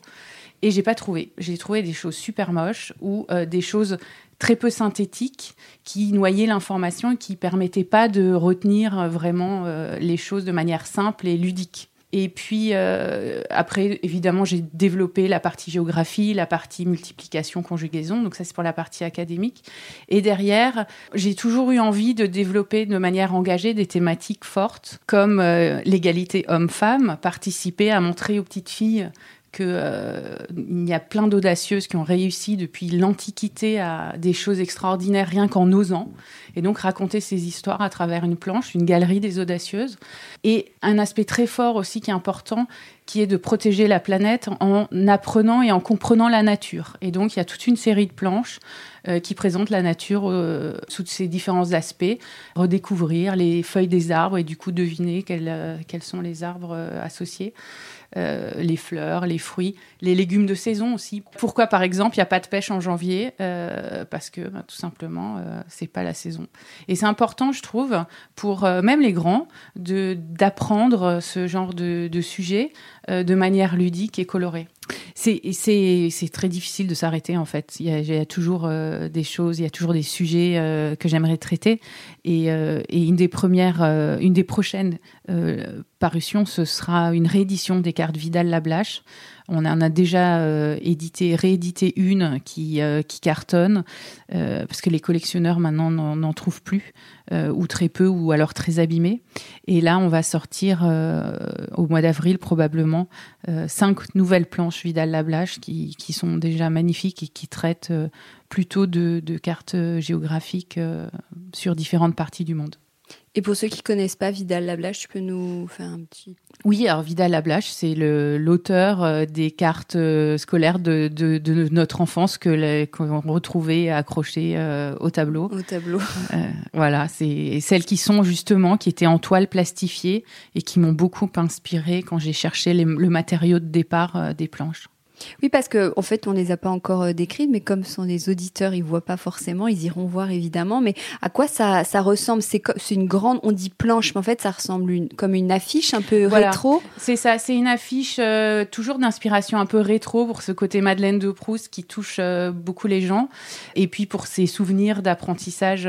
Et j'ai pas trouvé. J'ai trouvé des choses super moches ou euh, des choses très peu synthétiques qui noyaient l'information et qui permettaient pas de retenir euh, vraiment les choses de manière simple et ludique. Et puis euh, après, évidemment, j'ai développé la partie géographie, la partie multiplication, conjugaison. Donc ça, c'est pour la partie académique. Et derrière, j'ai toujours eu envie de développer de manière engagée des thématiques fortes comme euh, l'égalité homme-femme, participer à montrer aux petites filles qu'il euh, y a plein d'audacieuses qui ont réussi depuis l'Antiquité à des choses extraordinaires rien qu'en osant. Et donc raconter ces histoires à travers une planche, une galerie des audacieuses. Et un aspect très fort aussi qui est important, qui est de protéger la planète en apprenant et en comprenant la nature. Et donc il y a toute une série de planches euh, qui présentent la nature euh, sous ses différents aspects, redécouvrir les feuilles des arbres et du coup deviner quels, euh, quels sont les arbres associés. Les fleurs, les fruits, les légumes de saison aussi. Pourquoi, par exemple, il n'y a pas de pêche en janvier Parce que bah, tout simplement, euh, c'est pas la saison. Et c'est important, je trouve, pour même les grands, d'apprendre ce genre de, de sujet de manière ludique et colorée. C'est très difficile de s'arrêter en fait. Il y a, toujours des choses, il y a toujours des sujets que j'aimerais traiter. Et, et, une des premières, une des prochaines parutions, ce sera une réédition des cartes Vidal-Lablache on en a déjà euh, édité, réédité une qui, euh, cartonne, euh, parce que les collectionneurs maintenant n'en trouvent plus, ou très peu, ou alors très abîmés. Et là, on va sortir au mois d'avril probablement cinq nouvelles planches Vidal Lablache qui, sont déjà magnifiques et qui traitent plutôt de cartes géographiques sur différentes parties du monde. Et pour ceux qui connaissent pas Vidal Lablache, tu peux nous faire un petit. Oui, alors Vidal Lablache, c'est l'auteur euh, des cartes euh, scolaires de, de, de notre enfance que qu'on retrouvait accrochées euh, au tableau. Au tableau. voilà, c'est celles qui sont justement qui étaient en toile plastifiée et qui m'ont beaucoup inspiré quand j'ai cherché le matériau de départ des planches. Oui, parce que en fait, on les a pas encore euh, décrites, mais comme ce sont des auditeurs, ils voient pas forcément, ils iront voir évidemment. Mais à quoi ça, ça ressemble? C'est une grande, on dit planche, mais en fait, ça ressemble une, comme une affiche un peu rétro. C'est ça, c'est une affiche euh, toujours d'inspiration un peu rétro pour ce côté Madeleine de Proust qui touche euh, beaucoup les gens, et puis pour ces souvenirs d'apprentissage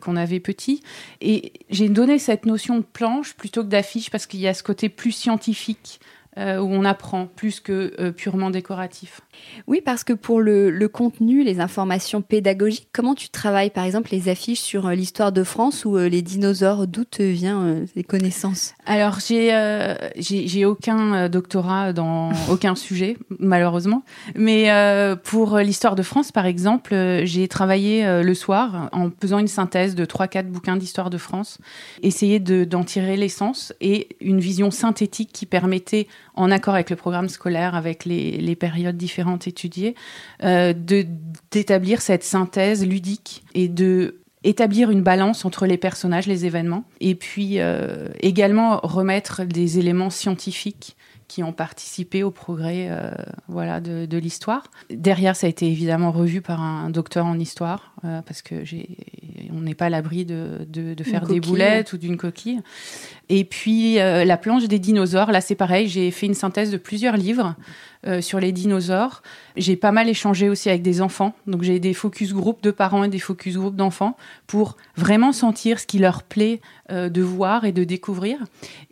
qu'on avait petit. Et j'ai donné cette notion de planche plutôt que d'affiche parce qu'il y a ce côté plus scientifique où on apprend plus que euh, purement décoratif. Oui, parce que pour le, contenu, les informations pédagogiques, comment tu travailles par exemple les affiches sur euh, l'histoire de France ou les dinosaures D'où te viennent les connaissances? Alors, j'ai j'ai aucun doctorat dans aucun sujet, malheureusement. Mais pour l'histoire de France, par exemple, j'ai travaillé le soir en faisant une synthèse de 3-4 bouquins d'histoire de France, essayer d'en tirer l'essence et une vision synthétique qui permettait en accord avec le programme scolaire, avec les, périodes différentes étudiées, euh, d'établir cette synthèse ludique et de établir une balance entre les personnages, les événements, et puis euh, également remettre des éléments scientifiques qui ont participé au progrès euh, voilà, de, de l'histoire. Derrière, ça a été évidemment revu par un docteur en histoire, euh, parce que on n'est pas à l'abri de, de, de faire des boulettes ou d'une coquille. Et puis, euh, la planche des dinosaures, là, c'est pareil, j'ai fait une synthèse de plusieurs livres euh, sur les dinosaures. J'ai pas mal échangé aussi avec des enfants. Donc j'ai des focus group de parents et des focus group d'enfants pour vraiment sentir ce qui leur plaît de voir et de découvrir.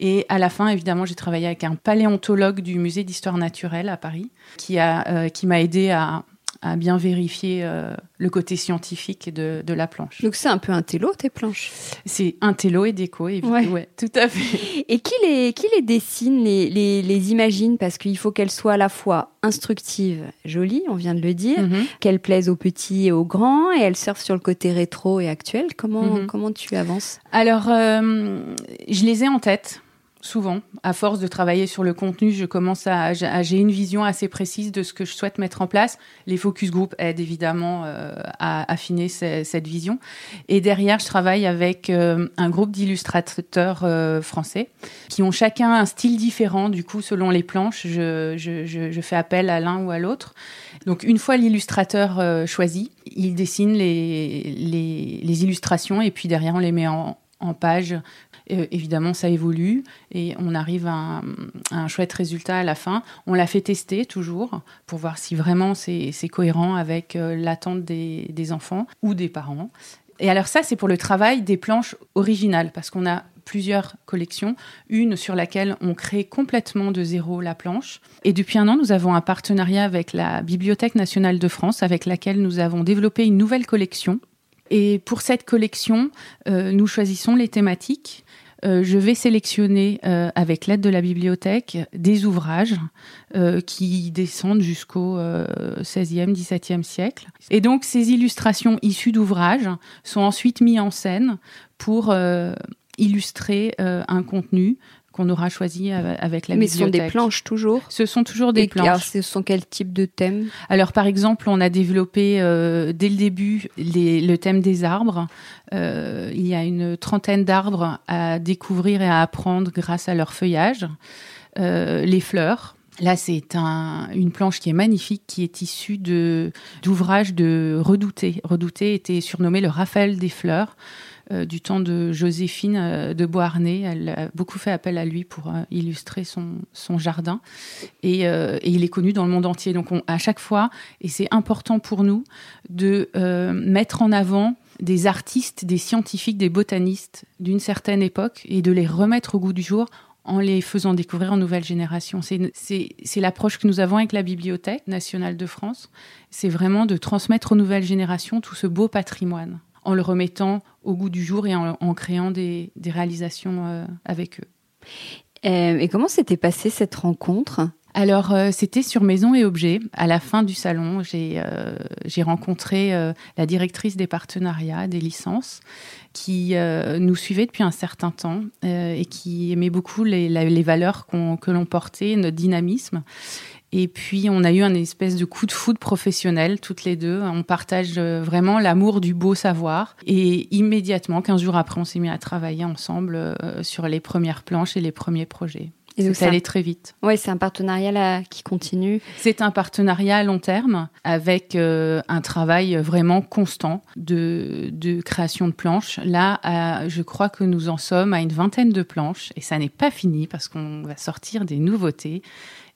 Et à la fin, évidemment, j'ai travaillé avec un paléontologue du musée d'histoire naturelle à Paris qui a qui m'a aidé à à bien vérifier euh, le côté scientifique de, de la planche. Donc c'est un peu un télo, tes planches? C'est un télo et déco, évidemment. Ouais. tout à fait. Et qui les, qui les dessine, les, les, les imagine? Parce qu'il faut qu'elles soient à la fois instructives, jolies, on vient de le dire, mhm. qu'elles plaisent aux petits et aux grands, et elles surfent sur le côté rétro et actuel. Comment, mhm. comment tu avances? Alors, euh, je les ai en tête souvent. À force de travailler sur le contenu, je commence à, j'ai une vision assez précise de ce que je souhaite mettre en place. Les focus group aident évidemment euh, à affiner cette vision. Et derrière, je travaille avec euh, un groupe d'illustrateurs euh, français qui ont chacun un style différent. Du coup, selon les planches, je, fais appel à l'un ou à l'autre. Donc, une fois l'illustrateur choisi, il dessine les, illustrations et puis derrière, on les met en page euh, évidemment, ça évolue et on arrive à un, chouette résultat à la fin. On l'a fait tester toujours pour voir si vraiment c'est cohérent avec euh, l'attente des, des enfants ou des parents. Et alors ça, c'est pour le travail des planches originales, parce qu'on a plusieurs collections, une sur laquelle on crée complètement de zéro la planche. Et depuis un an, nous avons un partenariat avec la Bibliothèque nationale de France, avec laquelle nous avons développé une nouvelle collection. Et pour cette collection, euh, nous choisissons les thématiques euh, je vais sélectionner, euh, avec l'aide de la bibliothèque, des ouvrages qui descendent jusqu'au XVIe, XVIIe siècle. Et donc, ces illustrations issues d'ouvrages sont ensuite mises en scène pour illustrer un contenu qu'on aura choisi avec la Mais bibliothèque. ce sont des planches toujours Ce sont toujours des planches. Alors, ce sont quel type de thèmes Alors, par exemple, on a développé euh, dès le début les, le thème des arbres. Euh, il y a une trentaine d'arbres à découvrir et à apprendre grâce à leur feuillage. Euh, les fleurs. Là, c'est un, une planche qui est magnifique, qui est issue de d'ouvrages de Redouté. Redouté était surnommé le Raphaël des fleurs. Euh, du temps de Joséphine euh, de Beauharnais. Elle a beaucoup fait appel à lui pour euh, illustrer son, jardin. Et, il est connu dans le monde entier. Donc à chaque fois, et c'est important pour nous, de mettre en avant des artistes, des scientifiques, des botanistes d'une certaine époque et de les remettre au goût du jour en les faisant découvrir aux nouvelles générations. C'est l'approche que nous avons avec la Bibliothèque nationale de France. C'est vraiment de transmettre aux nouvelles générations tout ce beau patrimoine en le remettant au goût du jour et en, créant des, réalisations euh, avec eux. Euh, et comment s'était passée cette rencontre? Alors, euh, c'était sur Maison et Objets. À la fin du salon, j'ai rencontré la directrice des partenariats, des licences, qui nous suivait depuis un certain temps et qui aimait beaucoup les, les valeurs que l'on portait, notre dynamisme. Et puis, on a eu un espèce de coup de foudre professionnel, toutes les deux. On partage euh, vraiment l'amour du beau savoir. Et immédiatement, 15 jours après, on s'est mis à travailler ensemble euh, sur les premières planches et les premiers projets. Ça allait très vite. Oui, c'est un partenariat là qui continue. C'est un partenariat à long terme avec euh, un travail vraiment constant de, de, création de planches. Là, je crois que nous en sommes à une vingtaine de planches et ça n'est pas fini parce qu'on va sortir des nouveautés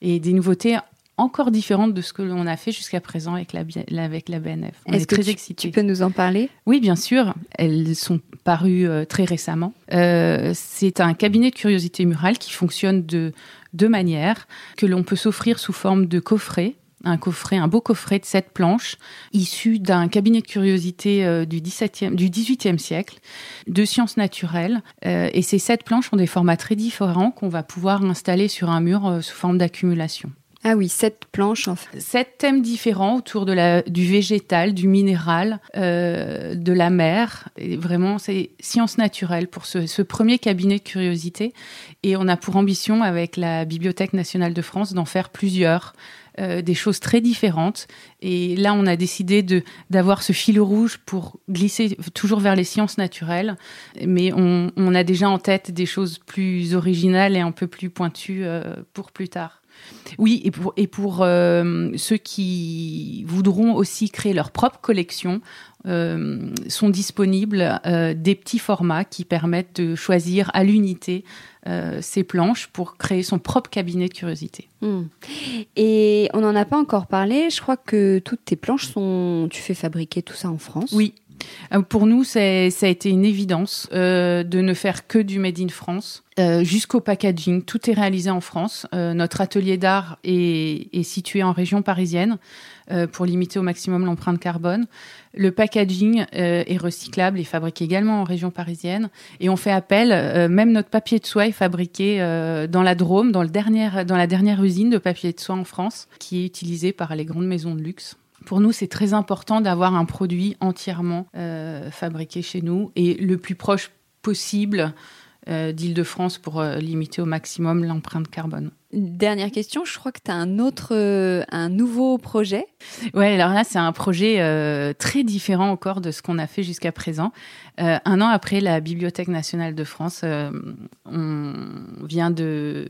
et des nouveautés encore différentes de ce que l'on a fait jusqu'à présent avec la, avec la BNF. On est, très excités. Tu peux nous en parler? Oui, bien sûr. Elles sont parues euh, très récemment. Euh, c'est un cabinet de curiosité murale qui fonctionne de deux manières, que l'on peut s'offrir sous forme de coffret un coffret, un beau coffret de sept planches, issu d'un cabinet de curiosité euh, du, 17e, du 18e siècle, de sciences naturelles. et ces sept planches ont des formats très différents qu'on va pouvoir installer sur un mur sous forme d'accumulation. Ah oui, sept planches en fait. Sept thèmes différents autour de la, du végétal, du minéral, euh, de la mer. Et vraiment, c'est sciences naturelles pour ce, ce, premier cabinet de curiosité. Et on a pour ambition, avec la Bibliothèque nationale de France, d'en faire plusieurs. Euh, des choses très différentes. Et là, on a décidé de d'avoir ce fil rouge pour glisser toujours vers les sciences naturelles. Mais on, a déjà en tête des choses plus originales et un peu plus pointues euh, pour plus tard. Oui, et pour, et pour euh, ceux qui voudront aussi créer leur propre collection, euh, sont disponibles euh, des petits formats qui permettent de choisir à l'unité ces planches pour créer son propre cabinet de curiosité. Hmm. Et on n'en a pas encore parlé, je crois que toutes tes planches sont... Tu fais fabriquer tout ça en France Oui, euh, pour nous, ça a été une évidence euh, de ne faire que du Made in France. Euh, jusqu'au packaging, tout est réalisé en France. notre atelier d'art est, situé en région parisienne pour limiter au maximum l'empreinte carbone. Le packaging est recyclable et fabriqué également en région parisienne. Et on fait appel, même notre papier de soie est fabriqué dans la Drôme, dans, le dernier, dans la dernière usine de papier de soie en France, qui est utilisée par les grandes maisons de luxe. Pour nous, c'est très important d'avoir un produit entièrement euh, fabriqué chez nous et le plus proche possible euh, d'Île-de-France pour euh, limiter au maximum l'empreinte carbone. Dernière question, je crois que tu as un autre, un nouveau projet. Ouais, alors là, c'est un projet très différent encore de ce qu'on a fait jusqu'à présent. un an après la Bibliothèque nationale de France, on vient de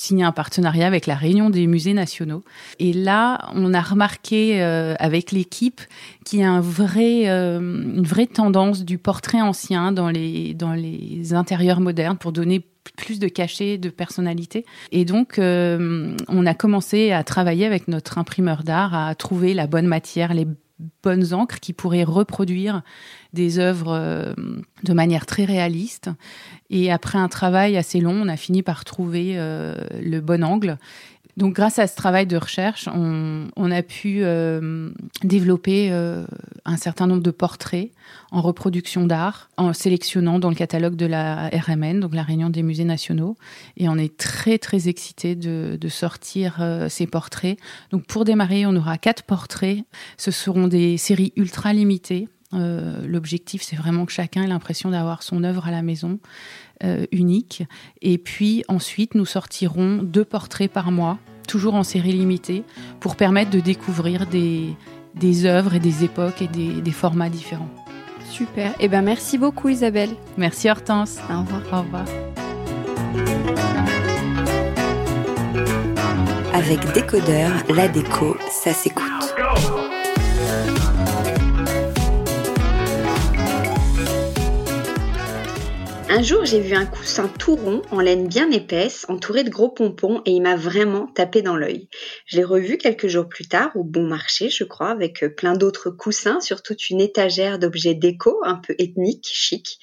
signé un partenariat avec la Réunion des musées nationaux. Et là, on a remarqué euh, avec l'équipe qu'il y a un vrai, euh, une vraie tendance du portrait ancien dans les, dans les intérieurs modernes pour donner plus de cachet, de personnalité. Et donc, euh, on a commencé à travailler avec notre imprimeur d'art, à trouver la bonne matière, les bonnes encres qui pourraient reproduire des œuvres euh, de manière très réaliste. Et après un travail assez long, on a fini par trouver euh, le bon angle donc, grâce à ce travail de recherche, on, a pu euh, développer euh, un certain nombre de portraits en reproduction d'art, en sélectionnant dans le catalogue de la RMN, donc la Réunion des musées nationaux. Et on est très, très excités de, sortir euh, ces portraits. Donc, pour démarrer, on aura quatre portraits. Ce seront des séries ultra limitées. L'objectif, c'est vraiment que chacun ait l'impression d'avoir son œuvre à la maison. unique. Et puis ensuite, nous sortirons deux portraits par mois toujours en série limitée, pour permettre de découvrir des, des œuvres et des époques et des, des formats différents. Super. Et eh ben merci beaucoup Isabelle. Merci Hortense. Au revoir. Au revoir. Avec Décodeur, la déco, ça s'écoute. Un jour, j'ai vu un coussin tout rond, en laine bien épaisse, entouré de gros pompons, et il m'a vraiment tapé dans l'œil. Je l'ai revu quelques jours plus tard, au bon marché, je crois, avec euh, plein d'autres coussins sur toute une étagère d'objets déco, un peu ethniques, chic.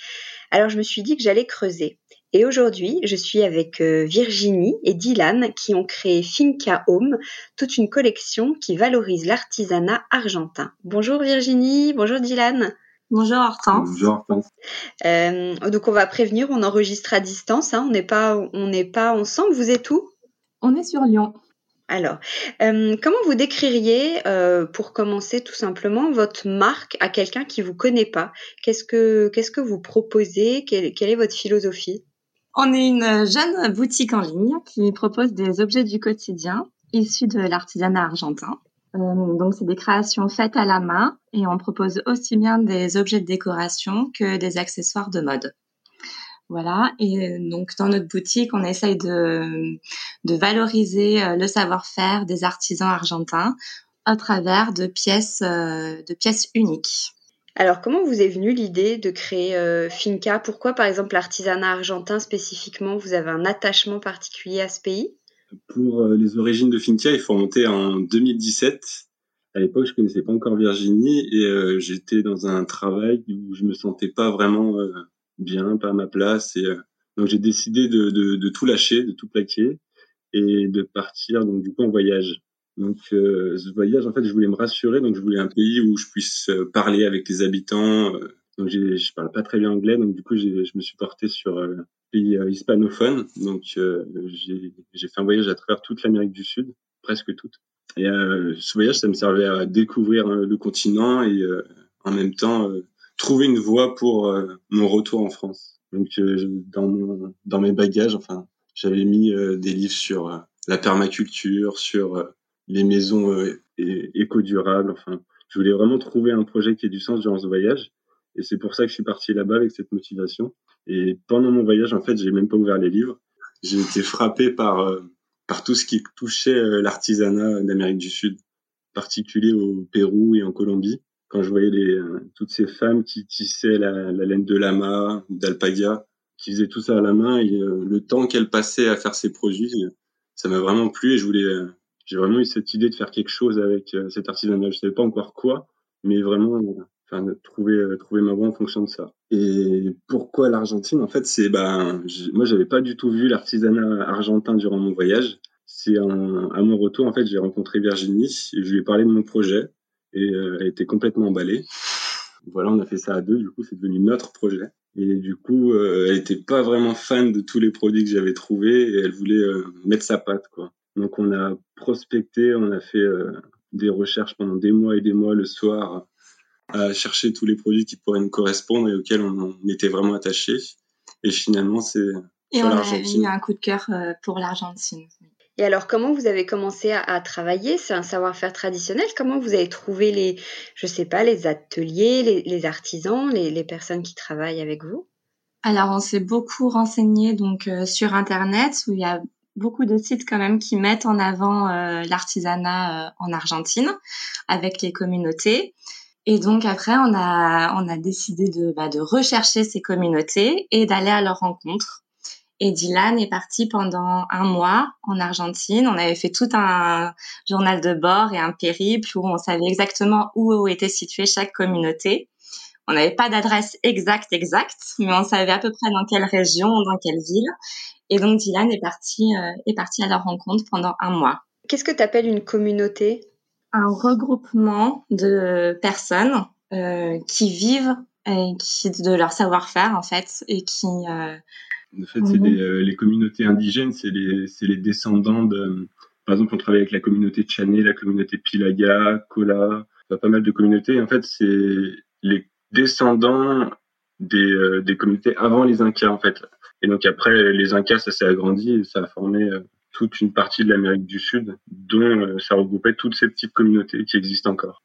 Alors je me suis dit que j'allais creuser. Et aujourd'hui, je suis avec euh, Virginie et Dylan qui ont créé Finca Home, toute une collection qui valorise l'artisanat argentin. Bonjour Virginie, bonjour Dylan. Bonjour Hortense. Bonjour Hortense. Euh, donc on va prévenir, on enregistre à distance, hein, on n'est pas, on n'est pas ensemble. Vous êtes où? On est sur Lyon. Alors, euh, comment vous décririez, euh, pour commencer tout simplement, votre marque à quelqu'un qui vous connaît pas? Qu'est-ce que, qu'est-ce que vous proposez? Quelle, quelle est votre philosophie? On est une jeune boutique en ligne qui propose des objets du quotidien issus de l'artisanat argentin. Euh, donc, c'est des créations faites à la main et on propose aussi bien des objets de décoration que des accessoires de mode. Voilà. Et donc dans notre boutique, on essaye de, valoriser le savoir-faire des artisans argentins à travers de pièces, de pièces uniques. Alors, comment vous est venue l'idée de créer Finca? Pourquoi, par exemple, l'artisanat argentin spécifiquement Vous avez un attachement particulier à ce pays? Pour les origines de Finca, il faut remonter en 2017 à l'époque, je connaissais pas encore Virginie et euh, j'étais dans un travail où je me sentais pas vraiment euh, bien, pas à ma place. Et euh, donc j'ai décidé de, de, de, tout lâcher, de tout plaquer et de partir donc du coup en voyage. Donc ce voyage, en fait, je voulais me rassurer, donc je voulais un pays où je puisse parler avec les habitants. donc je parle pas très bien anglais, donc du coup je me suis porté sur pays hispanophone. Donc j'ai fait un voyage à travers toute l'Amérique du Sud, presque toute. Et euh, ce voyage, ça me servait à découvrir euh, le continent et euh, en même temps trouver une voie pour mon retour en France. Donc dans mon, dans mes bagages, enfin, j'avais mis des livres sur la permaculture, sur les maisons éco-durables. Enfin, je voulais vraiment trouver un projet qui ait du sens durant ce voyage. Et c'est pour ça que je suis parti là-bas avec cette motivation. Et pendant mon voyage, en fait, j'ai même pas ouvert les livres. J'ai été frappé par par tout ce qui touchait euh, l'artisanat d'Amérique du Sud, particulier au Pérou et en Colombie. Quand je voyais les, euh, toutes ces femmes qui tissaient la, la laine de lama, d'alpaga, qui faisaient tout ça à la main, et euh, le temps qu'elles passaient à faire ces produits, ça m'a vraiment plu et je voulais, j'ai vraiment eu cette idée de faire quelque chose avec cet artisanat. Je savais pas encore quoi, mais vraiment, enfin, trouver trouver ma voie en fonction de ça. Et pourquoi l'Argentine? En fait, c'est ben moi j'avais pas du tout vu l'artisanat argentin durant mon voyage. C'est à mon retour en fait, j'ai rencontré Virginie et je lui ai parlé de mon projet et euh, elle était complètement emballée. Voilà, on a fait ça à deux, du coup, c'est devenu notre projet. Et du coup, euh, elle était pas vraiment fan de tous les produits que j'avais trouvés et elle voulait euh, mettre sa patte, quoi. Donc on a prospecté, on a fait des recherches pendant des mois et des mois le soir à chercher tous les produits qui pourraient nous correspondre et auxquels on, était vraiment attaché. Et finalement, c'est et on a eu un coup de cœur euh, pour l'Argentine. Et alors, comment vous avez commencé à, travailler? C'est un savoir-faire traditionnel. Comment vous avez trouvé les, je sais pas, les ateliers, les, artisans, les, personnes qui travaillent avec vous? Alors, on s'est beaucoup renseigné donc euh, sur Internet où il y a beaucoup de sites quand même qui mettent en avant euh, l'artisanat en Argentine avec les communautés. Et donc après, on a, on a décidé de, bah, de rechercher ces communautés et d'aller à leur rencontre. Et Dylan est parti pendant un mois en Argentine. On avait fait tout un journal de bord et un périple où on savait exactement où était située chaque communauté. On n'avait pas d'adresse exacte, exacte, mais on savait à peu près dans quelle région, dans quelle ville. Et donc Dylan est parti, euh, est parti à leur rencontre pendant un mois. Qu'est-ce que tu appelles une communauté? Un regroupement de personnes euh, qui vivent et qui de leur savoir-faire en fait et qui euh, en fait c'est mhm. euh, les, communautés indigènes c'est les c'est les descendants de par exemple on travaille avec la communauté Tchané la communauté Pilaga Kola pas mal de communautés en fait c'est les descendants des, des communautés avant les Incas en fait et donc après les Incas ça s'est agrandi et ça a formé toute une partie de l'Amérique du Sud, dont euh, ça regroupait toutes ces petites communautés qui existent encore.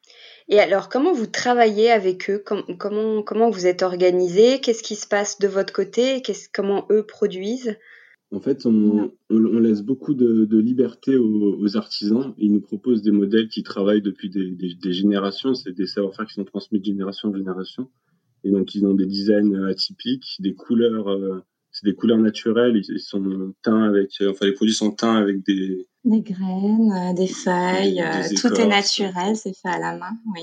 Et alors, comment vous travaillez avec eux? Comment, comment vous êtes organisé Qu'est-ce qui se passe de votre côté? Comment eux produisent? En fait, on, laisse beaucoup de, liberté aux, artisans. Ils nous proposent des modèles qui travaillent depuis des, générations. C'est des savoir-faire qui sont transmis de génération en génération. Et donc, ils ont des designs atypiques, des couleurs euh, c'est des couleurs naturelles. Ils, sont teints avec, euh, enfin les produits sont teints avec des des graines, euh, des feuilles, euh, tout est naturel, c'est fait à la main, oui.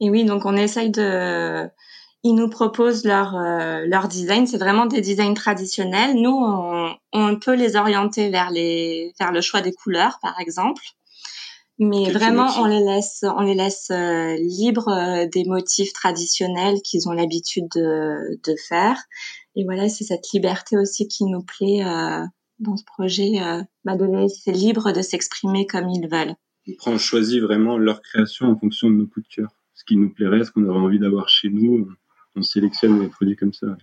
Et oui, donc on essaye de, ils nous proposent leur leur design, c'est vraiment des designs traditionnels. Nous, on, on peut les orienter vers les vers le choix des couleurs, par exemple. Mais vraiment, on les laisse, on les laisse libres des motifs traditionnels qu'ils ont l'habitude de, de faire. Et voilà, c'est cette liberté aussi qui nous plaît euh, dans ce projet, euh, laisser libre de s'exprimer comme ils veulent. On choisit vraiment leur création en fonction de nos coups de cœur. Ce qui nous plairait, ce qu'on aurait envie d'avoir chez nous, on sélectionne les produits comme ça.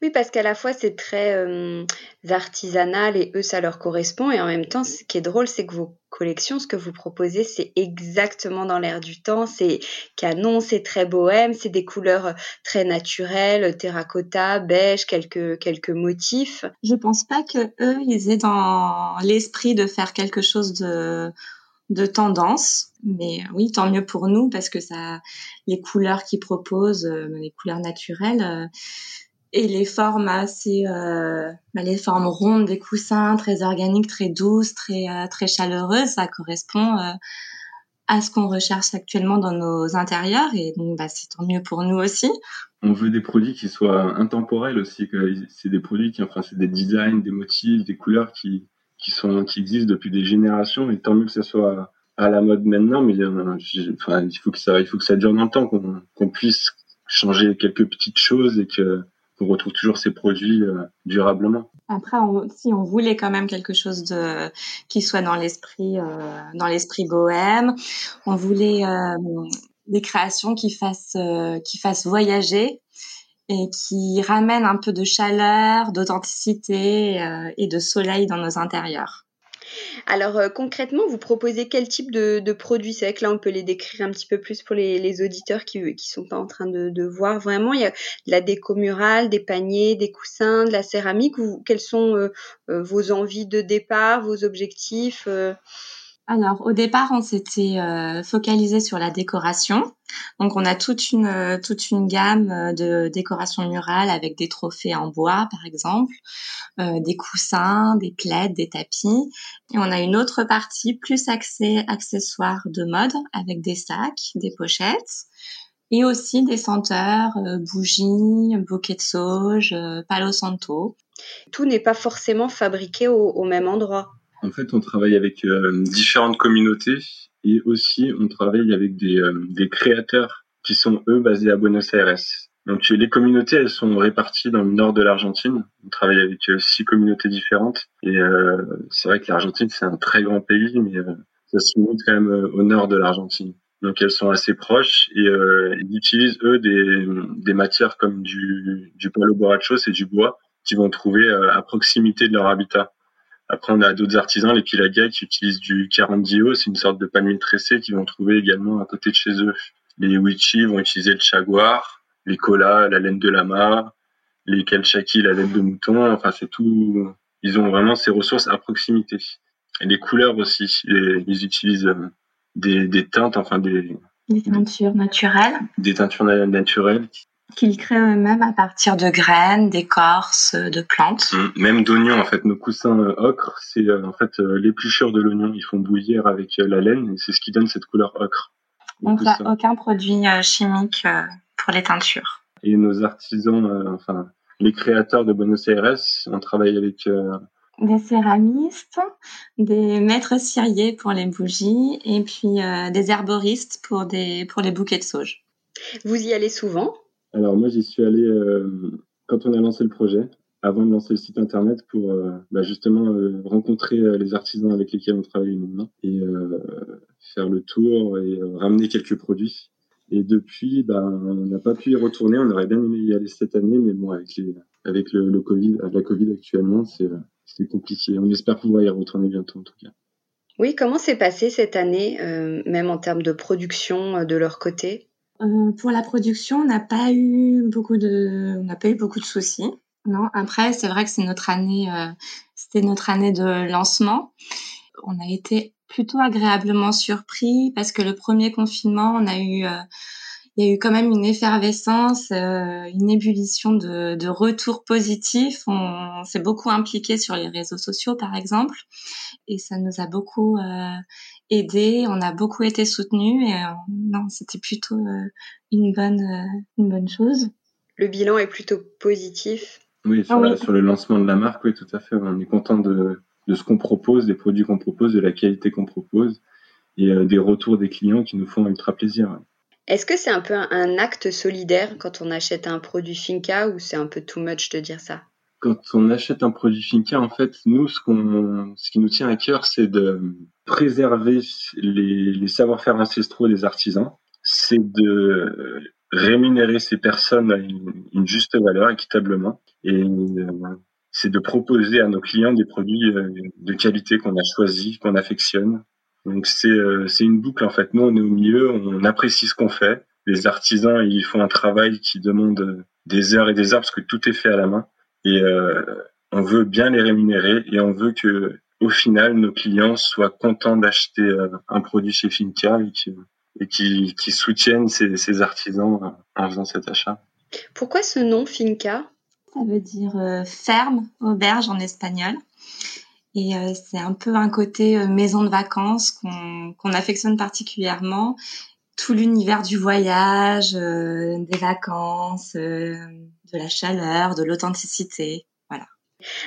Oui, parce qu'à la fois c'est très euh, artisanal et eux ça leur correspond et en même temps ce qui est drôle c'est que vos collections, ce que vous proposez c'est exactement dans l'air du temps, c'est canon, c'est très bohème, c'est des couleurs très naturelles, terracotta, beige, quelques quelques motifs. Je pense pas que eux ils aient dans l'esprit de faire quelque chose de de tendance. Mais oui, tant mieux pour nous parce que ça, les couleurs qu'ils proposent, euh, les couleurs naturelles, euh, et les formes assez, euh, bah, les formes rondes des coussins, très organiques, très douces, très euh, très chaleureuses, ça correspond euh, à ce qu'on recherche actuellement dans nos intérieurs et donc bah, c'est tant mieux pour nous aussi. On veut des produits qui soient intemporels aussi, c'est des produits qui, enfin, c'est des designs, des motifs, des couleurs qui qui sont qui existent depuis des générations et tant mieux que ça soit à la mode maintenant, mais il faut que ça il faut que ça dure dans le temps, qu'on qu'on puisse changer quelques petites choses et que on retrouve toujours ces produits euh, durablement. Après, si on voulait quand même quelque chose de qui soit dans l'esprit, euh, dans l'esprit bohème, on voulait euh, des créations qui fassent, qui fassent voyager et qui ramènent un peu de chaleur, d'authenticité et de soleil dans nos intérieurs. Alors euh, concrètement, vous proposez quel type de, produits? C'est vrai que là, on peut les décrire un petit peu plus pour les, auditeurs qui ne sont pas en train de, voir vraiment. Il y a de la déco murale, des paniers, des coussins, de la céramique. quelles sont euh, euh, vos envies de départ, vos objectifs alors, au départ, on s'était euh, focalisé sur la décoration. Donc, on a toute une euh, toute une gamme euh, de décoration murale avec des trophées en bois, par exemple, des coussins, des plaids, des tapis. Et on a une autre partie plus axée accessoires de mode avec des sacs, des pochettes et aussi des senteurs, bougies, bouquets de sauge, palo santo. Tout n'est pas forcément fabriqué au même endroit. En fait, on travaille avec euh, différentes communautés et aussi on travaille avec des, euh, des, créateurs qui sont eux basés à Buenos Aires. Donc les communautés, elles sont réparties dans le nord de l'Argentine. On travaille avec euh, six communautés différentes et c'est vrai que l'Argentine c'est un très grand pays, mais ça se limite quand même au nord de l'Argentine. Donc elles sont assez proches et ils utilisent eux des, matières comme du, du palo borracho, c'est du bois qu'ils vont trouver à proximité de leur habitat. Après, on a d'autres artisans, les Pilaga, qui utilisent du carandio, c'est une sorte de palmier tressé qu'ils vont trouver également à côté de chez eux. Les Wichi vont utiliser le chaguar, les Kola, la laine de lama, les Kalchaki, la laine de mouton. Enfin, c'est tout. Ils ont vraiment ces ressources à proximité. Et les couleurs aussi. ils utilisent euh, des, des teintes, enfin des, des teintures naturelles. Des teintures naturelles qu'ils créent eux-mêmes à partir de graines, d'écorces, de plantes. Mmh, même d'oignons, en fait. Nos coussins euh, ocre, c'est euh, en fait euh, l'épluchure de l'oignon. Ils font bouillir avec la laine et c'est ce qui donne cette couleur ocre. Donc aucun produit chimique pour les teintures. Et nos artisans, enfin les créateurs de Buenos Aires, on travaille avec des céramistes, des maîtres ciriers pour les bougies et puis des herboristes pour des pour les bouquets de sauge. Vous y allez souvent? Alors moi j'y suis allé euh, quand on a lancé le projet, avant de lancer le site internet pour euh, bah, justement euh, rencontrer les artisans avec lesquels on travaille maintenant et faire le tour et ramener quelques produits. Et depuis, bah, on n'a pas pu y retourner. On aurait bien aimé y aller cette année, mais bon, avec, le, Covid, la Covid actuellement, c'est c'est compliqué. On espère pouvoir y retourner bientôt en tout cas. Oui, comment s'est passé cette année, même en termes de production de leur côté? Euh, pour la production, on n'a pas eu beaucoup de, on n'a pas eu beaucoup de soucis. Non. Après, c'est vrai que c'est notre année, euh, c'était notre année de lancement. On a été plutôt agréablement surpris parce que le premier confinement, on a eu, euh, il y a eu quand même une effervescence, une ébullition de, de retours positifs. On s'est beaucoup impliqué sur les réseaux sociaux, par exemple, et ça nous a beaucoup aidé, on a beaucoup été soutenus et euh, non, c'était plutôt euh, une bonne euh, une bonne chose. Le bilan est plutôt positif. Oui, sur, ah sur le lancement de la marque, oui, tout à fait. On est content de, de ce qu'on propose, des produits qu'on propose, de la qualité qu'on propose et des retours des clients qui nous font ultra plaisir. Est-ce que c'est un peu un, acte solidaire quand on achète un produit Finca ou c'est un peu too much de dire ça? Quand on achète un produit Finca, en fait, nous, ce qu'on, ce qui nous tient à cœur, c'est de préserver les, savoir-faire ancestraux des artisans. C'est de rémunérer ces personnes à une, juste valeur, équitablement. Et c'est de proposer à nos clients des produits de qualité qu'on a choisis, qu'on affectionne. Donc c'est c'est une boucle en fait. Nous on est au milieu, on apprécie ce qu'on fait. Les artisans ils font un travail qui demande des heures et des heures parce que tout est fait à la main. Et euh, on veut bien les rémunérer et on veut que au final nos clients soient contents d'acheter euh, un produit chez Finca et qui, qui, soutiennent ces, artisans en faisant cet achat. Pourquoi ce nom Finca? Ça veut dire euh, ferme, auberge en espagnol. Et c'est un peu un côté maison de vacances qu'on affectionne particulièrement. Tout l'univers du voyage, des vacances, de la chaleur, de l'authenticité.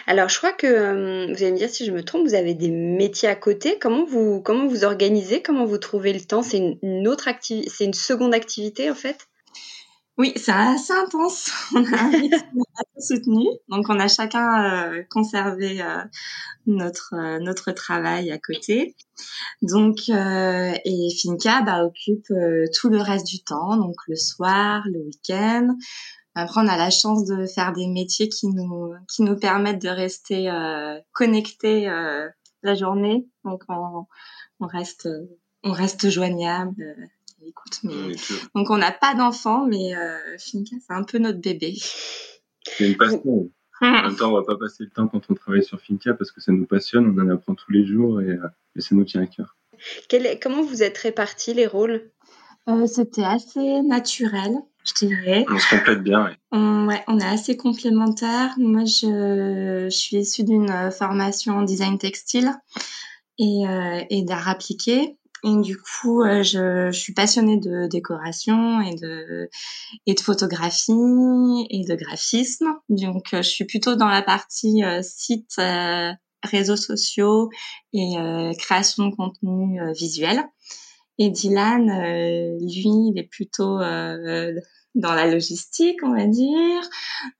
Alors, je crois que euh, vous allez me dire si je me trompe, vous avez des métiers à côté. Comment vous comment vous organisez? Comment vous trouvez le temps? C'est une, autre activité, c'est une seconde activité en fait? Oui, c'est assez intense. On a un rythme assez soutenu, donc on a chacun euh, conservé euh, notre notre travail à côté. Donc et Finca bah, occupe tout le reste du temps, donc le soir, le week-end. Après, on a la chance de faire des métiers qui nous qui nous permettent de rester euh, connectés euh, la journée. Donc, on, on reste on reste joignable. Euh, écoute, mais donc on n'a pas d'enfants, mais euh, Finca, c'est un peu notre bébé. C'est une passion. en même temps, on va pas passer le temps quand on travaille sur Finca parce que ça nous passionne, on en apprend tous les jours et, et ça nous tient à cœur. Quel comment vous êtes répartis les rôles? Euh, C'était assez naturel je dirais. On se complète bien, oui. On, ouais, on est assez complémentaires. Moi, je, je suis issue d'une euh, formation en design textile et, euh, et d'art appliqué. Et du coup, euh, je, je, suis passionnée de décoration et de, et de photographie et de graphisme. Donc, je suis plutôt dans la partie site, réseaux sociaux et création de contenu visuel. Et Dylan, lui, il est plutôt dans la logistique, on va dire,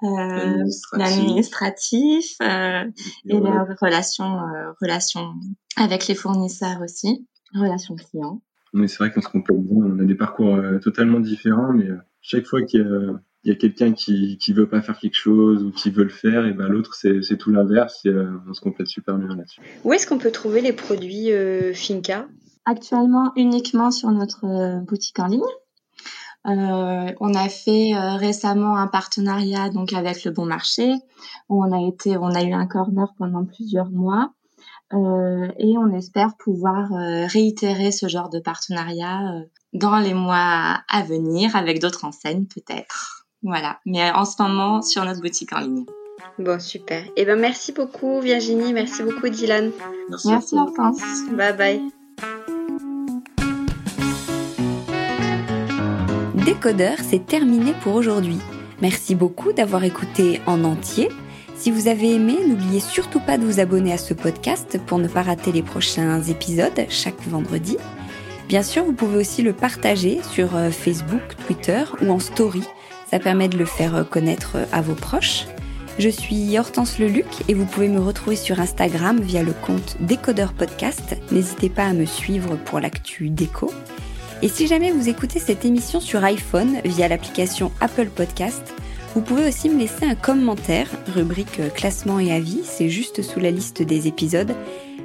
euh, l'administratif euh, et les relations, euh, relations avec les fournisseurs aussi, relations clients. Mais c'est vrai qu'on se complète bien. On a des parcours euh, totalement différents, mais euh, chaque fois qu'il y a, il y a quelqu'un qui qui veut pas faire quelque chose ou qui veut le faire, et ben l'autre c'est c'est tout l'inverse. Et on se complète super bien là-dessus. Où est-ce qu'on peut trouver les produits Finca? Actuellement uniquement sur notre boutique en ligne. Euh, on a fait euh, récemment un partenariat donc avec le Bon Marché où on a été, on a eu un corner pendant plusieurs mois euh, et on espère pouvoir réitérer ce genre de partenariat dans les mois à venir avec d'autres enseignes peut-être. Voilà, mais en ce moment sur notre boutique en ligne. Bon, super. Eh ben, merci beaucoup Virginie, merci beaucoup Dylan. Merci, merci Hortense. Bye bye. Décodeur, c'est terminé pour aujourd'hui. Merci beaucoup d'avoir écouté en entier. Si vous avez aimé, n'oubliez surtout pas de vous abonner à ce podcast pour ne pas rater les prochains épisodes chaque vendredi. Bien sûr, vous pouvez aussi le partager sur euh, Facebook, Twitter ou en story. Ça permet de le faire euh, connaître euh, à vos proches. Je suis Hortense Leluc et vous pouvez me retrouver sur Instagram via le compte Décodeur Podcast. N'hésitez pas à me suivre pour l'actu déco. Et si jamais vous écoutez cette émission sur iPhone via l'application Apple Podcast, vous pouvez aussi me laisser un commentaire, rubrique classement et avis, c'est juste sous la liste des épisodes.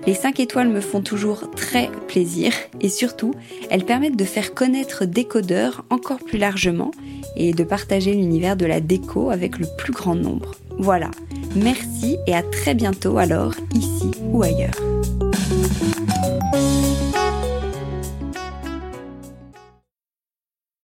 Les 5 étoiles me font toujours très plaisir et surtout, elles permettent de faire connaître Décodeur encore plus largement et de partager l'univers de la déco avec le plus grand nombre. Voilà, merci et à très bientôt alors, ici ou ailleurs.